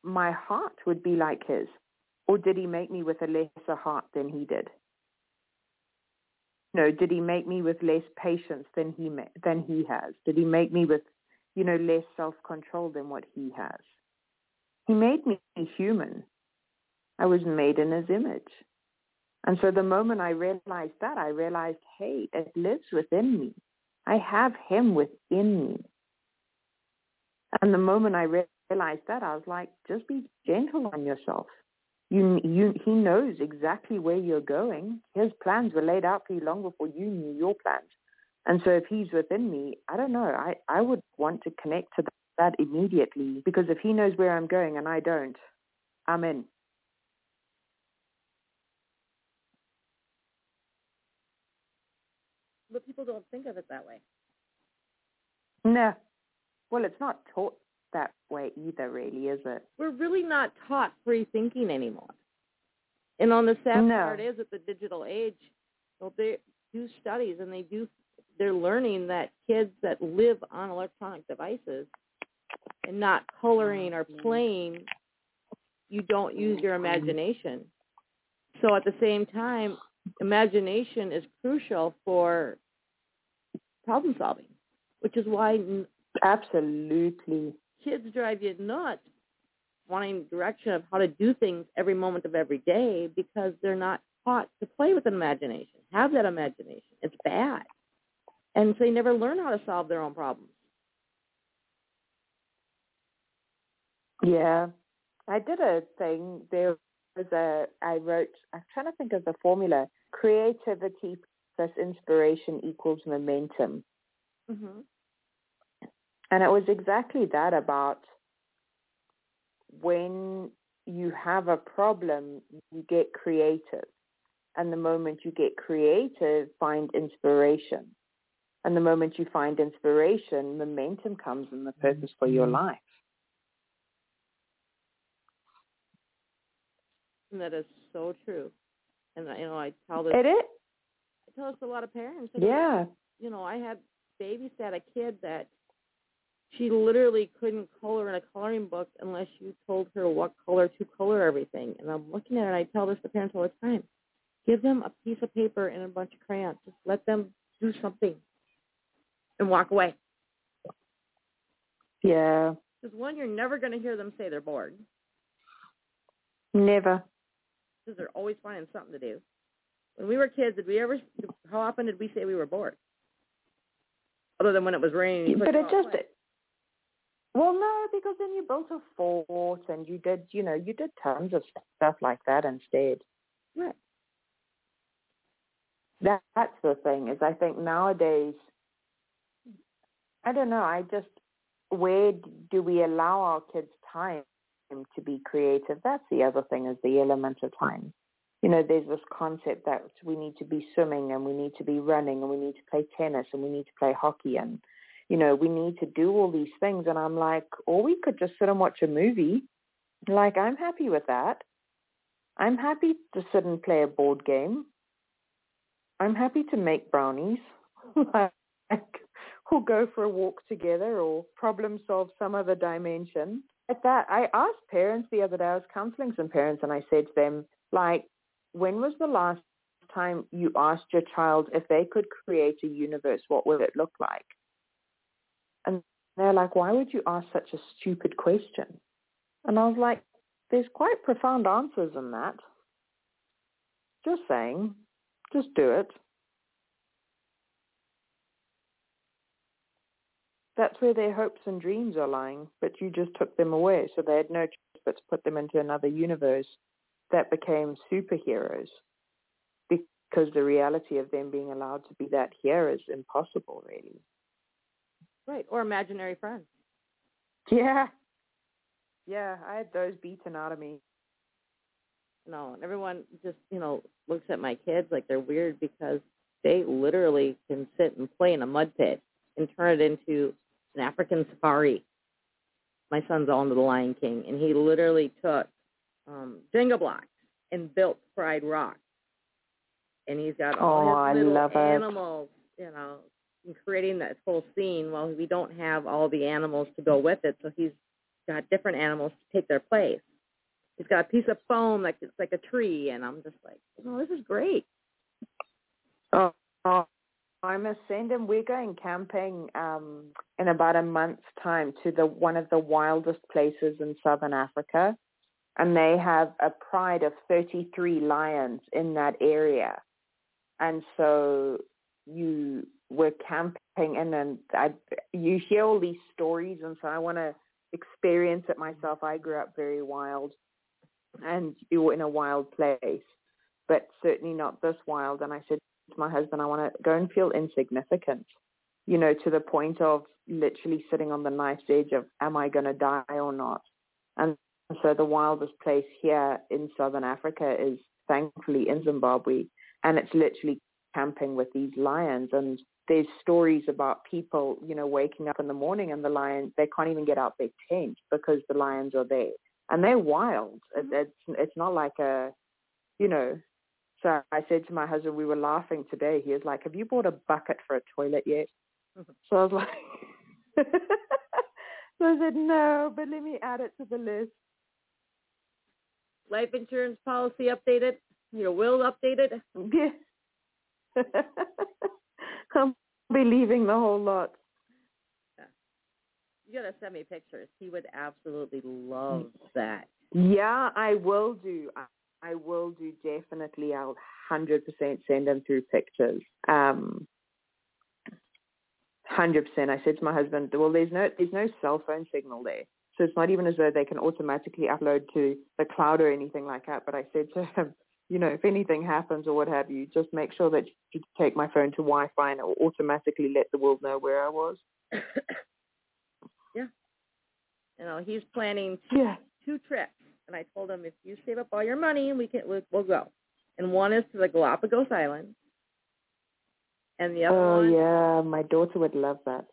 my heart would be like his. Or did he make me with a lesser heart than he did? No, did he make me with less patience than he ma- than he has? Did he make me with, you know, less self-control than what he has? He made me human. I was made in his image. And so the moment I realized that, I realized, hey, it lives within me. I have him within me. And the moment I realized that, I was like, just be gentle on yourself. You, you, he knows exactly where you're going. His plans were laid out for you long before you knew your plans. And so if he's within me, I don't know, I, I would want to connect to that immediately because if he knows where I'm going and I don't, I'm in. But people don't think of it that way. No. Well, it's not taught that way either, really, is it? We're really not taught free thinking anymore. And on the sad No. part is at the digital age, well, they do studies and they do they're learning that kids that live on electronic devices and not coloring or mm-hmm. playing, you don't use your mm-hmm. imagination. So at the same time, imagination is crucial for problem solving, which is why Absolutely. kids drive you nuts wanting direction of how to do things every moment of every day because they're not taught to play with an imagination, have that imagination. It's bad. And so they never learn how to solve their own problems. Yeah. I did a thing. There was a, I wrote, I'm trying to think of the formula. Creativity plus inspiration equals momentum. Mm-hmm. And it was exactly that about when you have a problem, you get creative. And the moment you get creative, find inspiration. And the moment you find inspiration, momentum comes in the purpose for your mm-hmm. life. And that is so true. And you know, I tell this It is. I tell this to a lot of parents. I Yeah. You know, I had babysat a kid that she literally couldn't color in a coloring book unless you told her what color to color everything. And I'm looking at it and I tell this to parents all the time. Give them a piece of paper and a bunch of crayons. Just let them do something and walk away. Yeah. Because one, you're never going to hear them say they're bored Never. because they're always finding something to do. When we were kids, did we ever? How often did we say we were bored? Other than when it was raining. But it just, outside. well, no, because then you built a fort and you did, you know, you did tons of stuff like that instead. Right. That, that's the thing is I think nowadays, I don't know, I just, where do we allow our kids time to be creative? That's the other thing is the element of time. You know, there's this concept that we need to be swimming and we need to be running and we need to play tennis and we need to play hockey and, you know, we need to do all these things. And I'm like, or we could just sit and watch a movie. Like, I'm happy with that. I'm happy to sit and play a board game. I'm happy to make brownies, like, or go for a walk together, or problem solve some other dimension. At that, I asked parents the other day. I was counseling some parents, and I said to them, like, when was the last time you asked your child if they could create a universe, what would it look like? And they're like, why would you ask such a stupid question? And I was like, there's quite profound answers in that. Just saying. Just do it. That's where their hopes and dreams are lying, but you just took them away, so they had no choice but to put them into another universe that became superheroes because the reality of them being allowed to be that here is impossible, really. Right. Or imaginary friends. Yeah. Yeah, I had those beaten out of me. Know, and everyone just you know looks at my kids like they're weird because they literally can sit and play in a mud pit and turn it into an African safari. My son's all into the Lion King, and he literally took um, Jenga blocks and built Pride Rock. And he's got all Oh, his little love it. animals, you know, and creating that whole scene. Well, we don't have all the animals to go with it, so he's got different animals to take their place. He's got a piece of foam like it's like a tree, and I'm just like, oh, this is great. Oh, oh, I must send him. We're going camping um, in about a month's time to the one of the wildest places in southern Africa, and they have a pride of 33 lions in that area, and so you were camping, and then I, you hear all these stories, and so I want to experience it myself. I grew up very wild, and you were in a wild place, but certainly not this wild. And I said my husband, I want to go and feel insignificant, you know, to the point of literally sitting on the knife's edge of, am I going to die or not? And so the wildest place here in southern Africa is thankfully in Zimbabwe, and it's literally camping with these lions. And there's stories about people, you know, waking up in the morning and the lion, they can't even get out their tent because the lions are there. And they're wild. Mm-hmm. It's, it's not like a, you know, so I said to my husband, we were laughing today. He was like, have you bought a bucket for a toilet yet? Mm-hmm. So I was like, so I said, no, but let me add it to the list. Life insurance policy updated. Your will updated. Yeah. I'll be leaving the whole lot. You gotta send me pictures. He would absolutely love that. Yeah, I will do. I, will do definitely. I'll hundred percent send them through pictures. Um, hundred percent. I said to my husband, well, there's no there's no cell phone signal there, so it's not even as though they can automatically upload to the cloud or anything like that. But I said to him, you know, if anything happens or what have you, just make sure that you take my phone to Wi-Fi and it will automatically let the world know where I was. yeah. You know, he's planning Yeah. two trips, and I told him if you save up all your money, we can we'll, we'll go. And one is to the Galapagos Islands, and the other Oh one, yeah, my daughter would love that.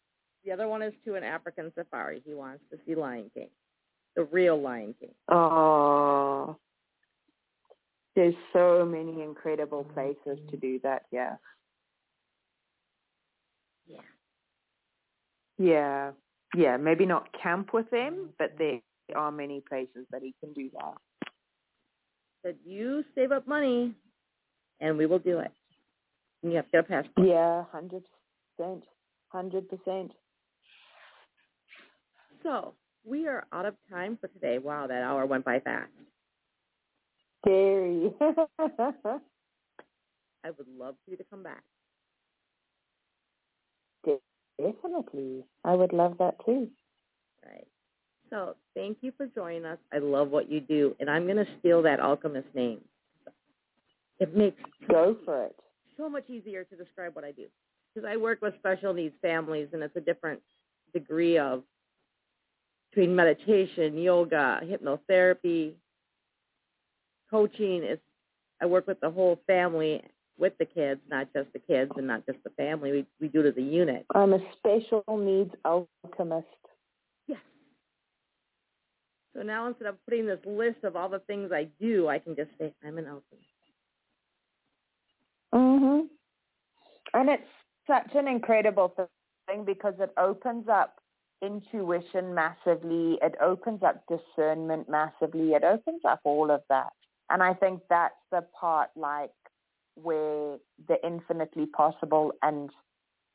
the other one is to an African safari. He wants to see Lion King, the real Lion King. Oh, there's so many incredible places to do that. Yeah. Yeah. Yeah. Yeah. Maybe not camp with them, but there are many places that he can do that. Said you save up money, and we will do it. And you have to get a passport. Yeah, hundred percent. Hundred percent. So we are out of time for today. Wow, that hour went by fast. Scary. I would love for you to come back. Definitely. I would love that too. Right. So thank you for joining us. I love what you do, and I'm going to steal that alchemist name. It makes Go for it. so much easier to describe what I do because I work with special needs families, and it's a different degree of between meditation, yoga, hypnotherapy, coaching. It's I work with the whole family with the kids, not just the kids and not just the family. We we do it as a unit. I'm a special needs alchemist. So now instead of putting this list of all the things I do, I can just say I'm an alchemist. Mhm. And it's such an incredible thing because it opens up intuition massively. It opens up discernment massively. It opens up all of that. And I think that's the part like where the infinitely possible and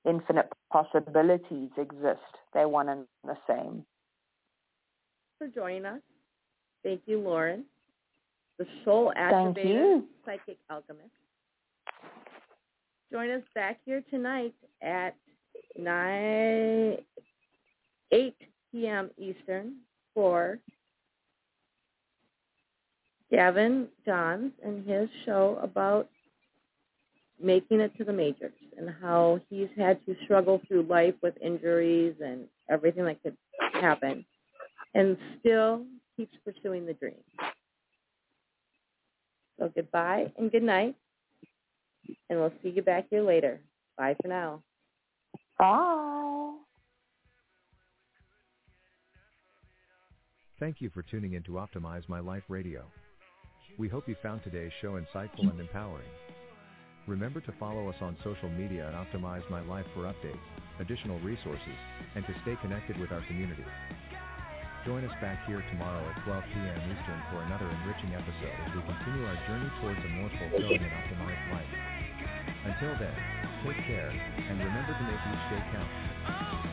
infinite possibilities exist. They're one and the same. For joining us. Thank you, Laurin. The soul activator, psychic alchemist. Join us back here tonight at nine eight p.m. Eastern for Gavin Johns and his show about making it to the majors and how he's had to struggle through life with injuries and everything that could happen, and- and still keeps pursuing the dream. So goodbye and good night. And we'll see you back here later. Bye for now. Bye. Thank you for tuning in to Optimize My Life Radio. We hope you found today's show insightful and empowering. Remember to follow us on social media at Optimize My Life for updates, additional resources, and to stay connected with our community. Join us back here tomorrow at 12 p.m. Eastern for another enriching episode as we continue our journey towards a more fulfilling and optimized life. Until then, take care, and remember to make each day count.